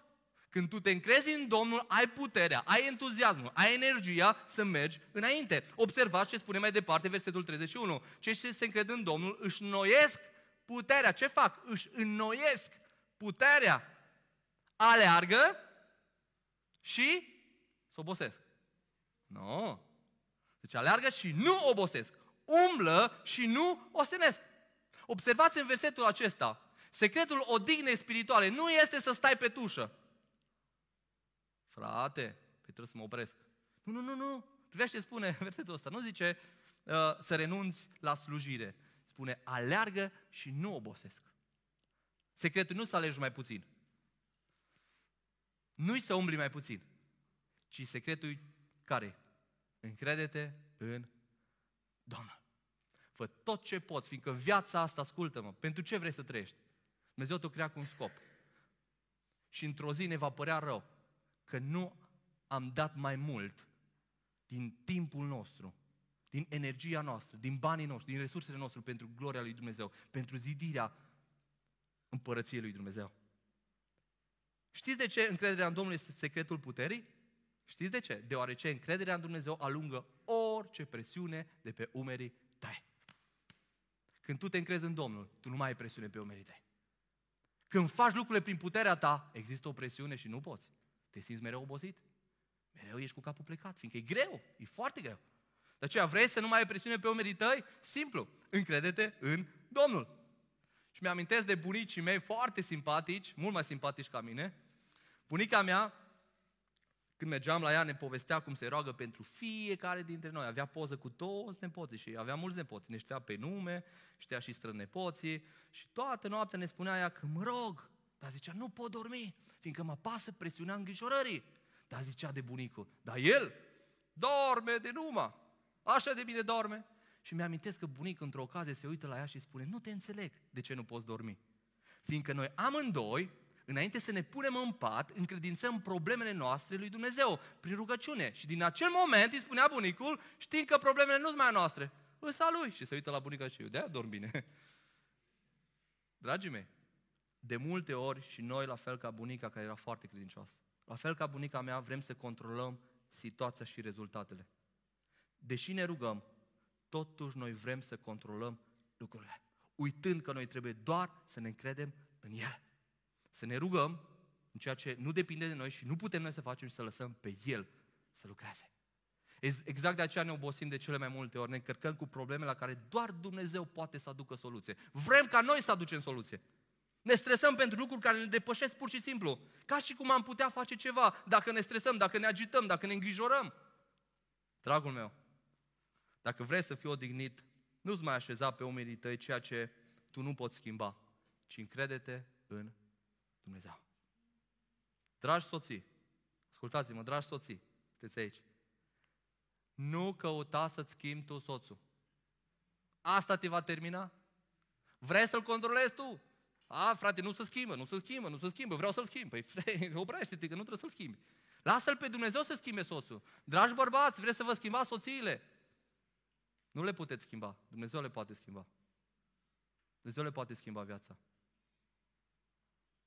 S1: când tu te încrezi în Domnul, ai puterea, ai entuziasmul, ai energia să mergi înainte. Observați ce spune mai departe versetul 31. Cei ce se încred în Domnul își înnoiesc puterea. Ce fac? Își înnoiesc puterea. Aleargă și să obosesc. Nu. No. Deci aleargă și nu obosesc. Umblă și nu ostenesc. Observați în versetul acesta. Secretul odihnei spirituale nu este să stai pe tușă. Frate, pe trebuie să mă opresc. Nu, nu, nu, nu. Privește, spune versetul ăsta. Nu zice uh, să renunți la slujire. Spune, aleargă și nu obosesc. Secretul nu să alegi mai puțin. Nu-i să umbli mai puțin. Ci secretul care? Încredete în Domnul. Fă tot ce poți, fiindcă viața asta, ascultă-mă, pentru ce vrei să trăiești? Dumnezeu te crea cu un scop. Și într-o zi ne va părea rău că nu am dat mai mult din timpul nostru, din energia noastră, din banii noștri, din resursele noastre pentru gloria lui Dumnezeu, pentru zidirea împărăției lui Dumnezeu. Știți de ce încrederea în Domnul este secretul puterii? Știți de ce? Deoarece încrederea în Dumnezeu alungă orice presiune de pe umerii tăi. Când tu te încrezi în Domnul, tu nu mai ai presiune pe umerii tăi. Când faci lucrurile prin puterea ta, există o presiune și nu poți. Te simți mereu obosit. Mereu ești cu capul plecat, fiindcă e greu, e foarte greu. De aceea vrei să nu mai ai presiune pe umerii tăi? Simplu, încredete în Domnul. Și mi-amintesc de bunicii mei foarte simpatici, mult mai simpatici ca mine. Bunica mea, când mergeam la ea, ne povestea cum se roagă pentru fiecare dintre noi. Avea poză cu toți nepoții și avea mulți nepoți. Ne știa pe nume, știa și strănepoții și toată noaptea ne spunea ea că mă rog, dar zicea, nu pot dormi, fiindcă mă pasă presiunea îngrijorării. Dar zicea de bunicul, dar el dorme de numai. Așa de bine dorme. Și mi-amintesc că bunicul într-o ocazie se uită la ea și spune, nu te înțeleg de ce nu poți dormi. Fiindcă noi amândoi, înainte să ne punem în pat, încredințăm problemele noastre lui Dumnezeu prin rugăciune. Și din acel moment îi spunea bunicul, știind că problemele nu sunt mai noastre, îs a lui. Și se uită la bunica și eu, de dorm bine. Dragii mei, de multe ori și noi, la fel ca bunica care era foarte credincioasă, la fel ca bunica mea, vrem să controlăm situația și rezultatele. Deși ne rugăm, totuși noi vrem să controlăm lucrurile. Uitând că noi trebuie doar să ne încredem în El. Să ne rugăm în ceea ce nu depinde de noi și nu putem noi să facem și să lăsăm pe El să lucreze. Exact de aceea ne obosim de cele mai multe ori, ne încărcăm cu probleme la care doar Dumnezeu poate să aducă soluție. Vrem ca noi să aducem soluție. Ne stresăm pentru lucruri care ne depășesc pur și simplu. Ca și cum am putea face ceva dacă ne stresăm, dacă ne agităm, dacă ne îngrijorăm. Dragul meu, dacă vrei să fii odihnit, nu-ți mai așeza pe umerii tăi ceea ce tu nu poți schimba, ci încrede-te în Dumnezeu. Dragi soții, ascultați-mă, dragi soții, sunteți aici. Nu căuta să-ți schimbi tu soțul. Asta te va termina? Vrei să-l controlezi tu? A, frate, nu se schimbă, nu se schimbă, nu se schimbă, vreau să-l schimb. Păi, frate, oprește-te că nu trebuie să-l schimbi. Lasă-l pe Dumnezeu să schimbe soțul. Dragi bărbați, vreți să vă schimbați soțiile? Nu le puteți schimba. Dumnezeu le poate schimba. Dumnezeu le poate schimba viața.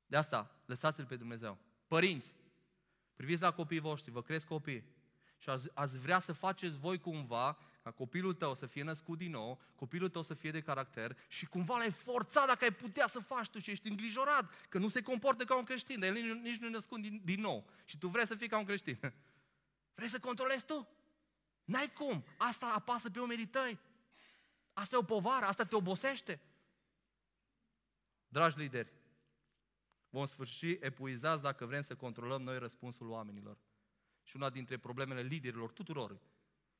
S1: De asta, lăsați-L pe Dumnezeu. Părinți, priviți la copiii voștri, vă cresc copii și ați, ați vrea să faceți voi cumva ca copilul tău să fie născut din nou, copilul tău să fie de caracter și cumva l-ai forțat dacă ai putea să faci tu și ești îngrijorat că nu se comportă ca un creștin, dar el nici nu e născut din, din nou și tu vrei să fii ca un creștin. Vrei să controlezi tu? N-ai cum. Asta apasă pe umerii tăi. Asta e o povară, asta te obosește. Dragi lideri, vom sfârși epuizați dacă vrem să controlăm noi răspunsul oamenilor. Și una dintre problemele liderilor tuturor,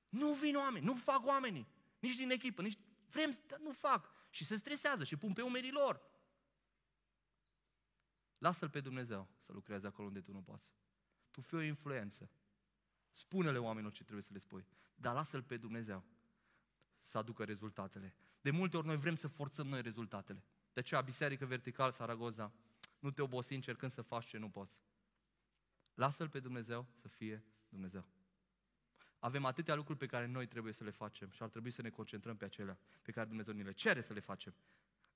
S1: nu vin oameni, nu fac oamenii, nici din echipă, nici vrem, nu fac. Și se stresează și pun pe umerii lor. Lasă-L pe Dumnezeu să lucreze acolo unde tu nu poți. Tu fii o influență. Spune-le oamenilor ce trebuie să le spui. Dar lasă-L pe Dumnezeu să aducă rezultatele. De multe ori noi vrem să forțăm noi rezultatele. De aceea, Biserică Vertical Saragoza, nu te obosi încercând să faci ce nu poți. Lasă-L pe Dumnezeu să fie Dumnezeu. Avem atâtea lucruri pe care noi trebuie să le facem și ar trebui să ne concentrăm pe acelea pe care Dumnezeu ne le cere să le facem.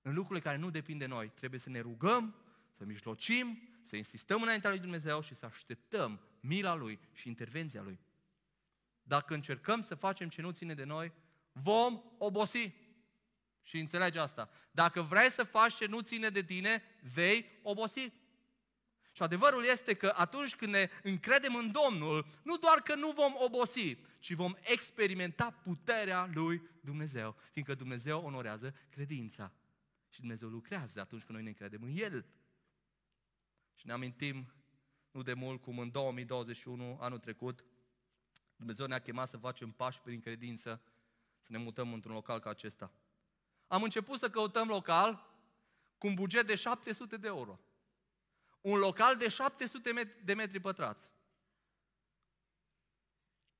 S1: În lucrurile care nu depind de noi, trebuie să ne rugăm, să mijlocim, să insistăm înaintea lui Dumnezeu și să așteptăm mila Lui și intervenția Lui. Dacă încercăm să facem ce nu ține de noi, vom obosi. Și înțelege asta. Dacă vrei să faci ce nu ține de tine, vei obosi. Și adevărul este că atunci când ne încredem în Domnul, nu doar că nu vom obosi, ci vom experimenta puterea lui Dumnezeu, fiindcă Dumnezeu onorează credința. Și Dumnezeu lucrează atunci când noi ne încredem în El. Și ne amintim nu de mult cum în 2021, anul trecut, Dumnezeu ne-a chemat să facem pași prin credință, să ne mutăm într-un local ca acesta. Am început să căutăm local cu un buget de 700 de euro. Un local de 700 de metri pătrați.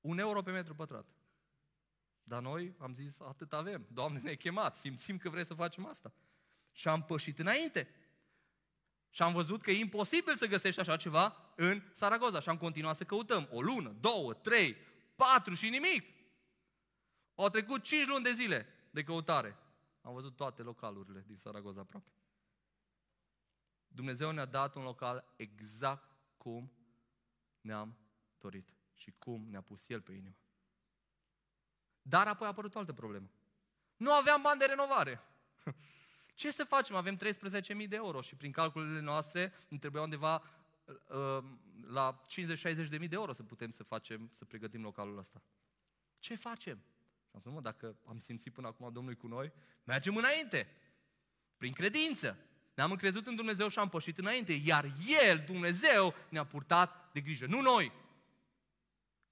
S1: Un euro pe metru pătrat. Dar noi am zis, atât avem. Doamne, ne-ai chemat, simțim că vrei să facem asta. Și am pășit înainte. Și am văzut că e imposibil să găsești așa ceva în Saragoza. Și am continuat să căutăm. O lună, două, trei, patru și nimic. Au trecut cinci luni de zile de căutare. Am văzut toate localurile din Saragoza aproape. Dumnezeu ne-a dat un local exact cum ne-am dorit. și cum ne-a pus El pe inimă. Dar apoi a apărut o altă problemă. Nu aveam bani de renovare. Ce să facem? Avem 13.000 de euro și prin calculele noastre ne trebuia undeva uh, la 50-60 de mii de euro să putem să facem, să pregătim localul ăsta. Ce facem? Și am spus, mă, dacă am simțit până acum Domnul cu noi, mergem înainte. Prin credință. Ne-am încrezut în Dumnezeu și am pășit înainte. Iar El, Dumnezeu, ne-a purtat de grijă. Nu noi.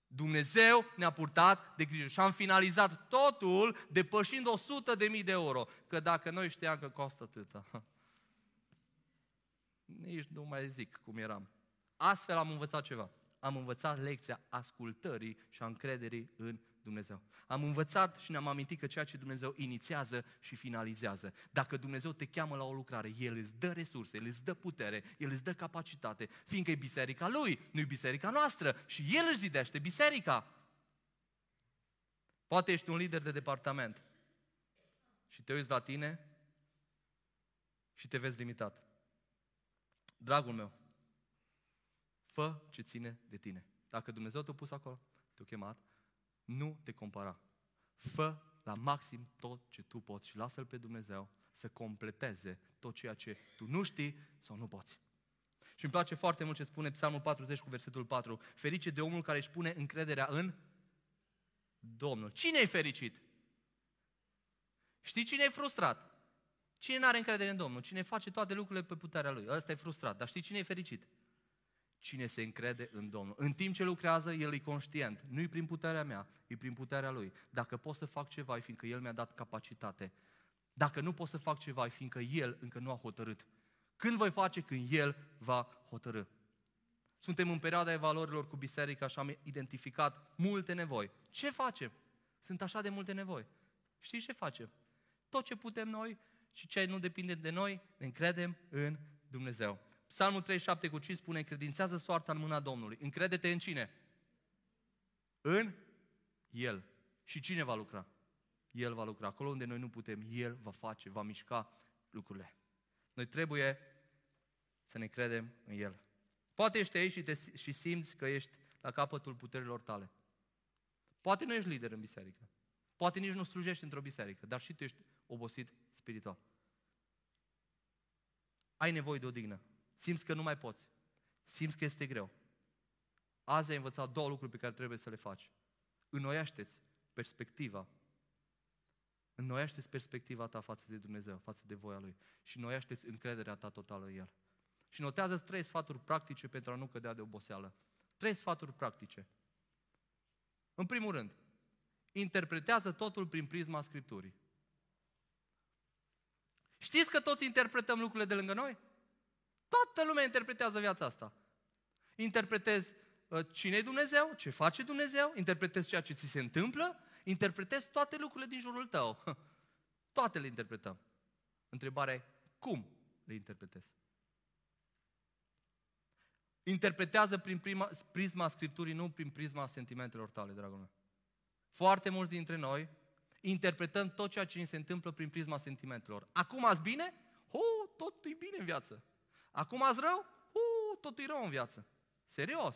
S1: Dumnezeu ne-a purtat de grijă și am finalizat totul depășind 100 de mii de euro. Că dacă noi știam că costă atâta, nici nu mai zic cum eram. Astfel am învățat ceva. Am învățat lecția ascultării și a încrederii în Dumnezeu. Am învățat și ne-am amintit că ceea ce Dumnezeu inițiază și finalizează. Dacă Dumnezeu te cheamă la o lucrare, El îți dă resurse, El îți dă putere, El îți dă capacitate, fiindcă e biserica Lui, nu e biserica noastră și El își zidește biserica. Poate ești un lider de departament și te uiți la tine și te vezi limitat. Dragul meu, fă ce ține de tine. Dacă Dumnezeu te-a pus acolo, te-a chemat, nu te compara. Fă la maxim tot ce tu poți și lasă-L pe Dumnezeu să completeze tot ceea ce tu nu știi sau nu poți. Și îmi place foarte mult ce spune Psalmul 40 cu versetul 4. Ferice de omul care își pune încrederea în Domnul. Cine e fericit? Știi cine e frustrat? Cine nu are încredere în Domnul? Cine face toate lucrurile pe puterea lui? Ăsta e frustrat. Dar știi cine e fericit? Cine se încrede în Domnul. În timp ce lucrează, el e conștient. Nu-i prin puterea mea, e prin puterea lui. Dacă pot să fac ceva, e fiindcă el mi-a dat capacitate. Dacă nu pot să fac ceva, e fiindcă el încă nu a hotărât. Când voi face? Când el va hotărâ. Suntem în perioada evaluărilor cu biserica și am identificat multe nevoi. Ce facem? Sunt așa de multe nevoi. Știți ce facem? Tot ce putem noi și ce nu depinde de noi, ne încredem în Dumnezeu. Psalmul 37 cu 5 spune, credințează soarta în mâna Domnului. Încrede-te în cine? În El. Și cine va lucra? El va lucra. Acolo unde noi nu putem, El va face, va mișca lucrurile. Noi trebuie să ne credem în El. Poate ești aici și, te, și simți că ești la capătul puterilor tale. Poate nu ești lider în biserică. Poate nici nu slujești într-o biserică, dar și tu ești obosit spiritual. Ai nevoie de o dignă. Simți că nu mai poți. Simți că este greu. Azi ai învățat două lucruri pe care trebuie să le faci. Înnoiaște-ți perspectiva. Înnoiaște-ți perspectiva ta față de Dumnezeu, față de voia Lui. Și înnoiaște-ți încrederea ta totală în El. Și notează trei sfaturi practice pentru a nu cădea de oboseală. Trei sfaturi practice. În primul rând, interpretează totul prin prisma Scripturii. Știți că toți interpretăm lucrurile de lângă noi? Toată lumea interpretează viața asta. Interpretezi uh, cine e Dumnezeu, ce face Dumnezeu, interpretezi ceea ce ți se întâmplă, interpretezi toate lucrurile din jurul tău. Toate le interpretăm. Întrebarea e, cum le interpretezi? Interpretează prin prima, prisma Scripturii, nu prin prisma sentimentelor tale, dragul meu. Foarte mulți dintre noi interpretăm tot ceea ce ni se întâmplă prin prisma sentimentelor. Acum ați bine? Oh, tot e bine în viață. Acum ați rău? Uh, totul e rău în viață. Serios.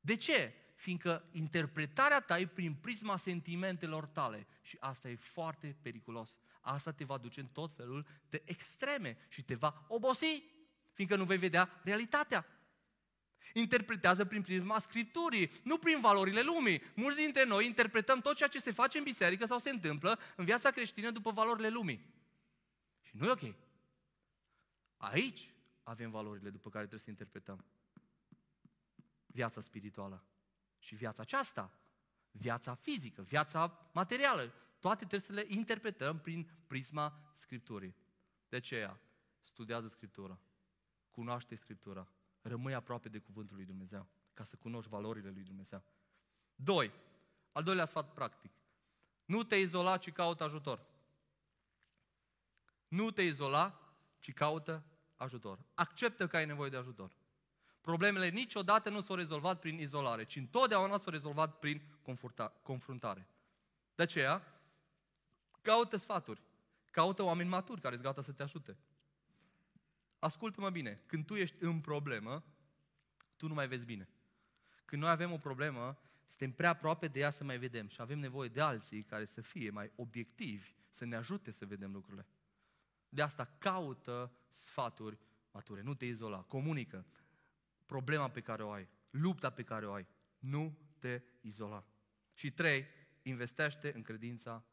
S1: De ce? Fiindcă interpretarea ta e prin prisma sentimentelor tale. Și asta e foarte periculos. Asta te va duce în tot felul de extreme și te va obosi. Fiindcă nu vei vedea realitatea. Interpretează prin prisma Scripturii, nu prin valorile lumii. Mulți dintre noi interpretăm tot ceea ce se face în biserică sau se întâmplă în viața creștină după valorile lumii. Și nu e ok. Aici avem valorile după care trebuie să interpretăm viața spirituală și viața aceasta, viața fizică, viața materială. Toate trebuie să le interpretăm prin prisma Scripturii. De aceea, studiază Scriptura, cunoaște Scriptura, rămâi aproape de Cuvântul lui Dumnezeu, ca să cunoști valorile lui Dumnezeu. Doi, al doilea sfat practic. Nu te izola, ci caută ajutor. Nu te izola, ci caută ajutor. Acceptă că ai nevoie de ajutor. Problemele niciodată nu s-au rezolvat prin izolare, ci întotdeauna s-au rezolvat prin confruntare. De aceea, caută sfaturi, caută oameni maturi care sunt gata să te ajute. Ascultă-mă bine, când tu ești în problemă, tu nu mai vezi bine. Când noi avem o problemă, suntem prea aproape de ea să mai vedem și avem nevoie de alții care să fie mai obiectivi, să ne ajute să vedem lucrurile. De asta caută sfaturi mature, nu te izola, comunică problema pe care o ai, lupta pe care o ai, nu te izola. Și trei, investește în credința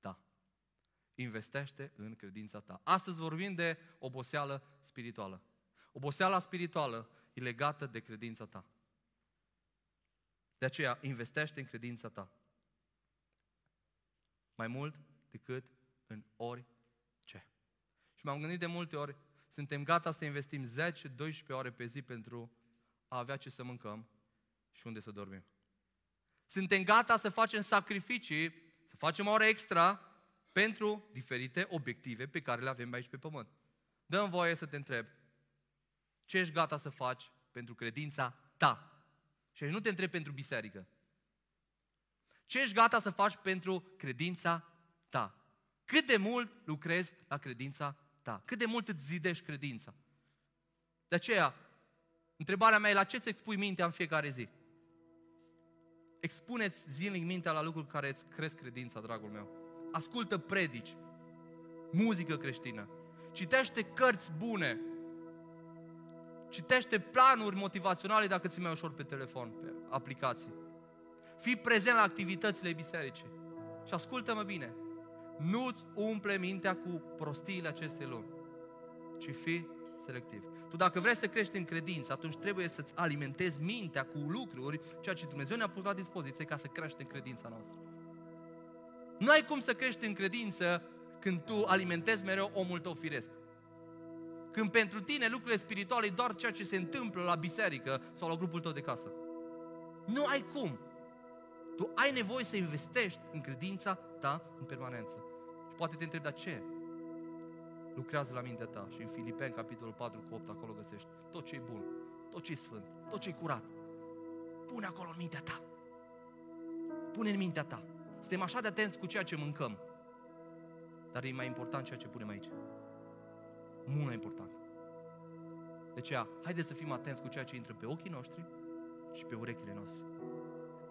S1: ta. Investește în credința ta. Astăzi vorbim de oboseală spirituală. Oboseala spirituală e legată de credința ta. De aceea, investește în credința ta. Mai mult decât în orice. Și m-am gândit de multe ori, suntem gata să investim 10-12 ore pe zi pentru a avea ce să mâncăm și unde să dormim. Suntem gata să facem sacrificii, să facem ore extra pentru diferite obiective pe care le avem aici pe pământ. Dăm voie să te întreb, ce ești gata să faci pentru credința ta? Și nu te întreb pentru biserică. Ce ești gata să faci pentru credința ta? Cât de mult lucrezi la credința ta? Cât de mult îți zidești credința? De aceea, întrebarea mea e la ce îți expui mintea în fiecare zi? Expuneți zilnic mintea la lucruri care îți cresc credința, dragul meu. Ascultă predici, muzică creștină, citește cărți bune, citește planuri motivaționale dacă ți mai ușor pe telefon, pe aplicații. Fii prezent la activitățile bisericii. Și ascultă-mă bine, nu-ți umple mintea cu prostiile acestei lumi, ci fii selectiv. Tu dacă vrei să crești în credință, atunci trebuie să-ți alimentezi mintea cu lucruri, ceea ce Dumnezeu ne-a pus la dispoziție ca să crești în credința noastră. Nu ai cum să crești în credință când tu alimentezi mereu omul tău firesc. Când pentru tine lucrurile spirituale e doar ceea ce se întâmplă la biserică sau la grupul tău de casă. Nu ai cum. Tu ai nevoie să investești în credința ta în permanență. Și poate te întrebi, dar ce? lucrează la mintea ta. Și în Filipeni, capitolul 4 cu 8, acolo găsești tot ce e bun, tot ce e sfânt, tot ce e curat. Pune acolo în mintea ta. Pune în mintea ta. Suntem așa de atenți cu ceea ce mâncăm. Dar e mai important ceea ce punem aici. Mult mai important. De aceea, haideți să fim atenți cu ceea ce intră pe ochii noștri și pe urechile noastre.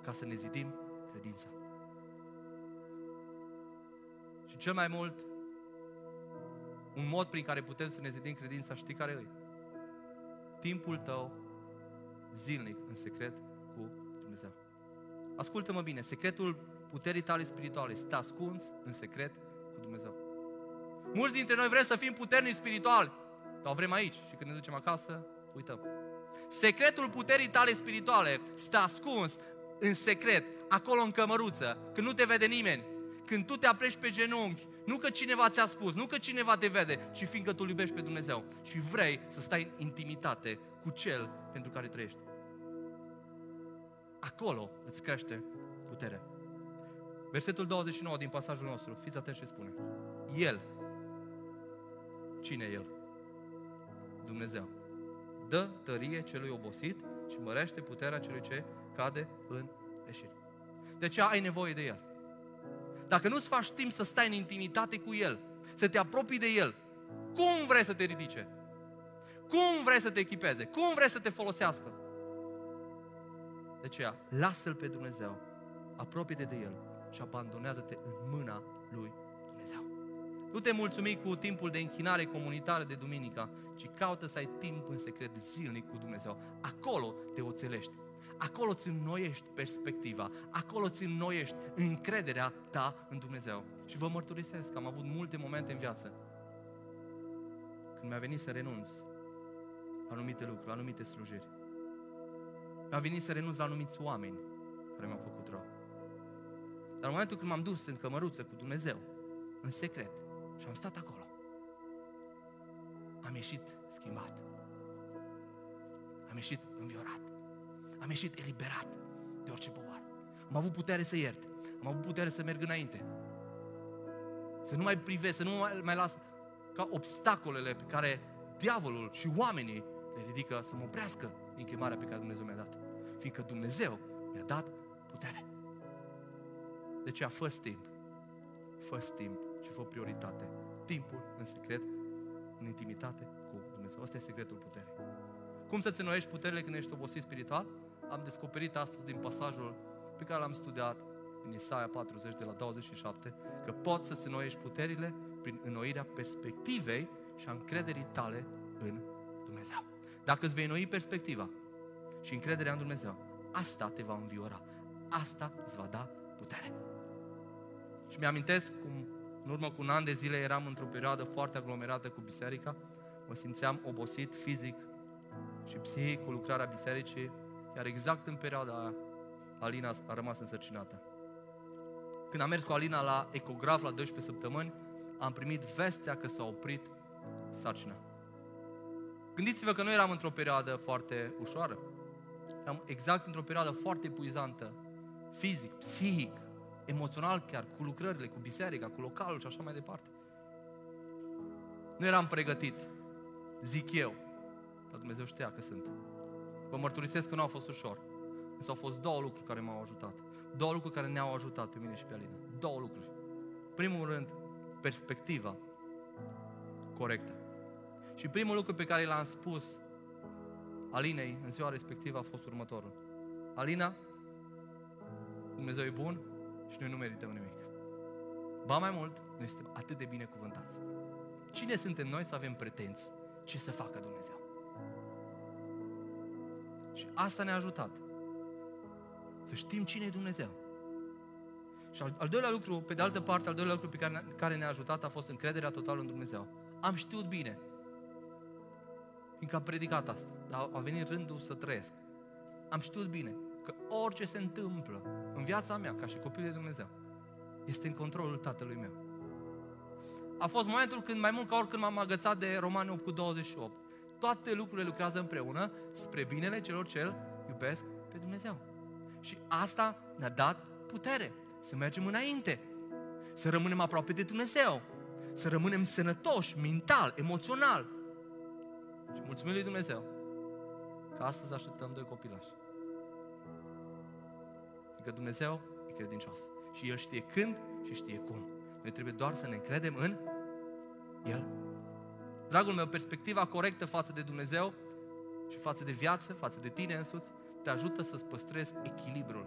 S1: Ca să ne zidim credința. Cel mai mult, un mod prin care putem să ne zidim credința, știi care e? Timpul tău zilnic, în secret, cu Dumnezeu. Ascultă-mă bine, secretul puterii tale spirituale stă ascuns în secret cu Dumnezeu. Mulți dintre noi vrem să fim puternici spirituali, dar o vrem aici și când ne ducem acasă, uităm. Secretul puterii tale spirituale stă ascuns în secret, acolo în cămăruță, când nu te vede nimeni, când tu te apleci pe genunchi nu că cineva ți-a spus, nu că cineva te vede, ci fiindcă tu iubești pe Dumnezeu și vrei să stai în intimitate cu Cel pentru care trăiești. Acolo îți crește puterea. Versetul 29 din pasajul nostru, fiți atenți ce spune. El, cine e El? Dumnezeu. Dă tărie celui obosit și mărește puterea celui ce cade în leșire. De ce ai nevoie de El? Dacă nu-ți faci timp să stai în intimitate cu El, să te apropii de El, cum vrei să te ridice? Cum vrei să te echipeze? Cum vrei să te folosească? De aceea, lasă-L pe Dumnezeu, apropie-te de El și abandonează-te în mâna Lui Dumnezeu. Nu te mulțumi cu timpul de închinare comunitară de duminica, ci caută să ai timp în secret zilnic cu Dumnezeu. Acolo te oțelești. Acolo ți înnoiești perspectiva, acolo ți înnoiești încrederea ta în Dumnezeu. Și vă mărturisesc că am avut multe momente în viață când mi-a venit să renunț la anumite lucruri, la anumite slujiri. Mi-a venit să renunț la anumiți oameni care mi-au făcut rău. Dar în momentul când m-am dus în cămăruță cu Dumnezeu, în secret, și am stat acolo, am ieșit schimbat. Am ieșit înviorat am ieșit eliberat de orice povară. Am avut putere să iert. Am avut putere să merg înainte. Să nu mai privesc, să nu mai, mai las ca obstacolele pe care diavolul și oamenii le ridică să mă oprească din chemarea pe care Dumnezeu mi-a dat. Fiindcă Dumnezeu mi-a dat putere. De ce a fost timp. Fă timp și fă prioritate. Timpul în secret, în intimitate cu Dumnezeu. Asta e secretul puterii. Cum să-ți înnoiești puterile când ești obosit spiritual? Am descoperit astăzi din pasajul pe care l-am studiat în Isaia 40 de la 27, că poți să-ți înnoiești puterile prin înnoirea perspectivei și a încrederii tale în Dumnezeu. Dacă îți vei înnoi perspectiva și încrederea în Dumnezeu, asta te va înviora. Asta îți va da putere. Și mi-amintesc cum în urmă cu un an de zile eram într-o perioadă foarte aglomerată cu biserica, mă simțeam obosit fizic și psihic cu lucrarea bisericii, iar exact în perioada aia, Alina a rămas însărcinată. Când am mers cu Alina la ecograf la 12 săptămâni, am primit vestea că s-a oprit sarcina. Gândiți-vă că nu eram într-o perioadă foarte ușoară. Eram exact într-o perioadă foarte puizantă, fizic, psihic, emoțional chiar, cu lucrările, cu biserica, cu localul și așa mai departe. Nu eram pregătit, zic eu, dar Dumnezeu știa că sunt. Vă mărturisesc că nu a fost ușor. Însă au fost două lucruri care m-au ajutat. Două lucruri care ne-au ajutat pe mine și pe Alina. Două lucruri. Primul rând, perspectiva corectă. Și primul lucru pe care l-am spus Alinei în ziua respectivă a fost următorul. Alina, Dumnezeu e bun și noi nu merităm nimic. Ba mai mult, noi suntem atât de bine cuvântați. Cine suntem noi să avem pretenții? Ce să facă Dumnezeu? Și asta ne-a ajutat. Să știm cine e Dumnezeu. Și al, al doilea lucru, pe de altă parte, al doilea lucru pe care, care ne-a ajutat a fost încrederea totală în Dumnezeu. Am știut bine, fiindcă am predicat asta, dar a venit rândul să trăiesc. Am știut bine că orice se întâmplă în viața mea, ca și copil de Dumnezeu, este în controlul Tatălui meu. A fost momentul când mai mult ca oricând m-am agățat de Romani 8 cu 28. Toate lucrurile lucrează împreună spre binele celor ce îl iubesc pe Dumnezeu. Și asta ne-a dat putere să mergem înainte, să rămânem aproape de Dumnezeu, să rămânem sănătoși, mental, emoțional. Și mulțumim lui Dumnezeu că astăzi așteptăm doi copilași. Că Dumnezeu e credincios și El știe când și știe cum. Noi trebuie doar să ne încredem în El. Dragul meu, perspectiva corectă față de Dumnezeu și față de viață, față de tine însuți, te ajută să-ți păstrezi echilibrul.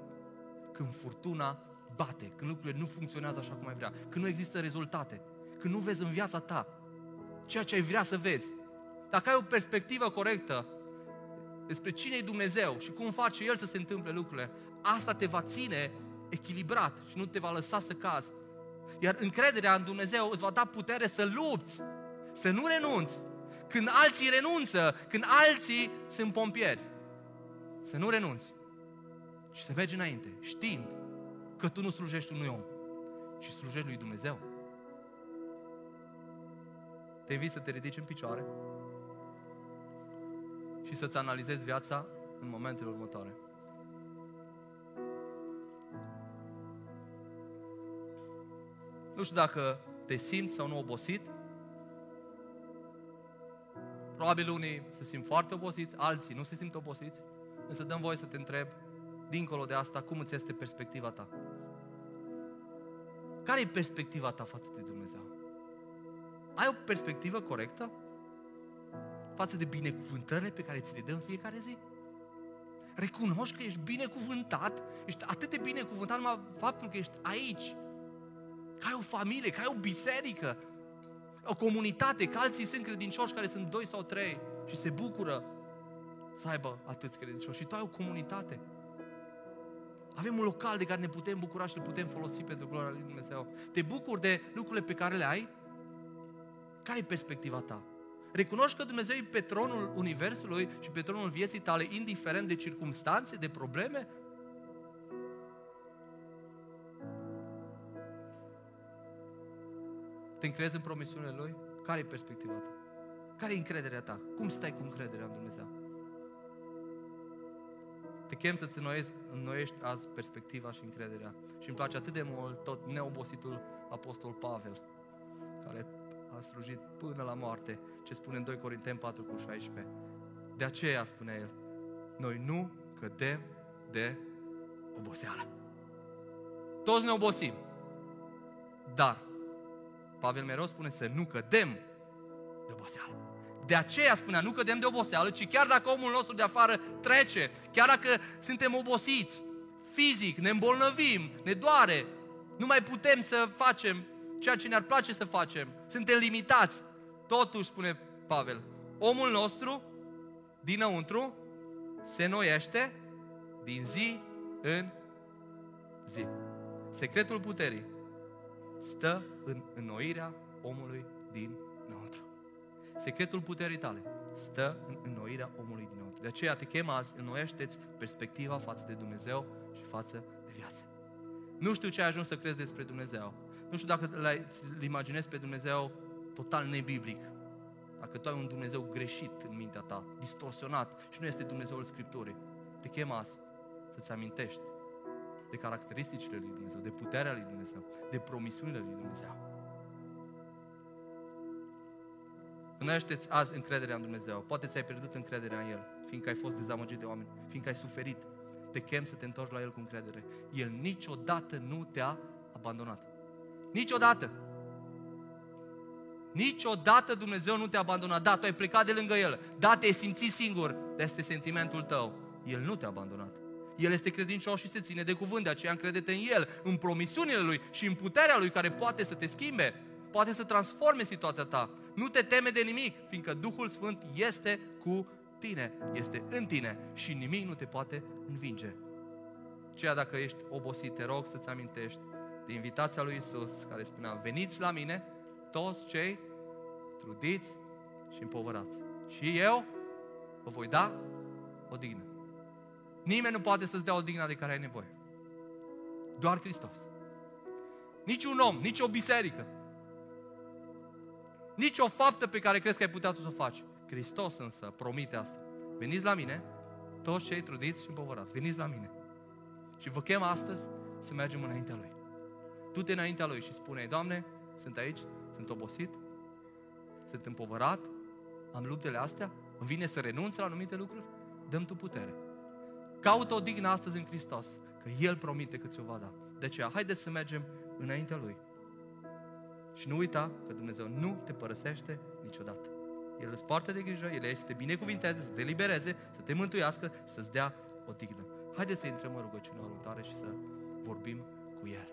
S1: Când furtuna bate, când lucrurile nu funcționează așa cum ai vrea, când nu există rezultate, când nu vezi în viața ta ceea ce ai vrea să vezi. Dacă ai o perspectivă corectă despre cine e Dumnezeu și cum face El să se întâmple lucrurile, asta te va ține echilibrat și nu te va lăsa să cazi. Iar încrederea în Dumnezeu îți va da putere să lupți, să nu renunți. Când alții renunță, când alții sunt pompieri, să nu renunți și să mergi înainte, știind că tu nu slujești unui om, ci slujești lui Dumnezeu. Te invit să te ridici în picioare și să-ți analizezi viața în momentele următoare. Nu știu dacă te simți sau nu obosit. Probabil unii se simt foarte obosiți, alții nu se simt obosiți. Însă dăm voie să te întreb, dincolo de asta, cum îți este perspectiva ta? Care e perspectiva ta față de Dumnezeu? Ai o perspectivă corectă față de binecuvântările pe care ți le dă în fiecare zi? Recunoști că ești binecuvântat, ești atât de binecuvântat numai faptul că ești aici, că ai o familie, că ai o biserică, o comunitate, că alții sunt credincioși care sunt doi sau trei și se bucură să aibă atâți credincioși. Și tu ai o comunitate. Avem un local de care ne putem bucura și îl putem folosi pentru gloria lui Dumnezeu. Te bucuri de lucrurile pe care le ai? Care e perspectiva ta? Recunoști că Dumnezeu e pe tronul Universului și pe tronul vieții tale, indiferent de circumstanțe, de probleme? Te încrezi în promisiunile Lui? Care e perspectiva ta? Care e încrederea ta? Cum stai cu încrederea în Dumnezeu? Te chem să-ți înnoiești azi perspectiva și încrederea. Și îmi place atât de mult tot neobositul Apostol Pavel, care a slujit până la moarte, ce spune în 2 Corinteni 4 cu 16. De aceea, spune el, noi nu cădem de oboseală. Toți ne obosim. Dar, Pavel mereu spune să nu cădem de oboseală. De aceea spunea, nu cădem de oboseală, ci chiar dacă omul nostru de afară trece, chiar dacă suntem obosiți, fizic, ne îmbolnăvim, ne doare, nu mai putem să facem ceea ce ne-ar place să facem, suntem limitați. Totuși, spune Pavel, omul nostru, dinăuntru, se noiește din zi în zi. Secretul puterii stă în înnoirea omului din înăuntru. Secretul puterii tale stă în înnoirea omului dinăuntru. De aceea te chem azi, înnoiește-ți perspectiva față de Dumnezeu și față de viață. Nu știu ce ai ajuns să crezi despre Dumnezeu. Nu știu dacă îl imaginezi pe Dumnezeu total nebiblic. Dacă tu ai un Dumnezeu greșit în mintea ta, distorsionat și nu este Dumnezeul Scripturii, te chem azi să-ți amintești de caracteristicile lui Dumnezeu, de puterea lui Dumnezeu, de promisiunile lui Dumnezeu. Înnoiește-ți azi încrederea în Dumnezeu. Poate ți-ai pierdut încrederea în El, fiindcă ai fost dezamăgit de oameni, fiindcă ai suferit. Te chem să te întorci la El cu încredere. El niciodată nu te-a abandonat. Niciodată. Niciodată Dumnezeu nu te-a abandonat. Da, tu ai plecat de lângă El. Da, te-ai simțit singur. Dar este sentimentul tău. El nu te-a abandonat. El este credincios și se ține de cuvânt, de aceea încredete în El, în promisiunile Lui și în puterea Lui care poate să te schimbe, poate să transforme situația ta. Nu te teme de nimic, fiindcă Duhul Sfânt este cu tine, este în tine și nimic nu te poate învinge. Ceea dacă ești obosit, te rog să-ți amintești de invitația lui Isus care spunea, veniți la mine toți cei trudiți și împovărați. Și eu vă voi da o dignă. Nimeni nu poate să-ți dea o dignă de care ai nevoie. Doar Hristos. Nici un om, nici o biserică, nici o faptă pe care crezi că ai putea tu să o faci. Hristos însă promite asta. Veniți la mine, toți cei trudiți și împovărați. Veniți la mine. Și vă chem astăzi să mergem înaintea Lui. Tu te înaintea Lui și spune Doamne, sunt aici, sunt obosit, sunt împovărat, am luptele astea, îmi vine să renunț la anumite lucruri, dăm Tu putere. Caută o dignă astăzi în Hristos, că El promite că ți-o va da. De aceea, haideți să mergem înaintea Lui. Și nu uita că Dumnezeu nu te părăsește niciodată. El îți poartă de grijă, El este să te binecuvinteze, să te libereze, să te mântuiască și să-ți dea o dignă. Haideți să intrăm în rugăciunea următoare și să vorbim cu El.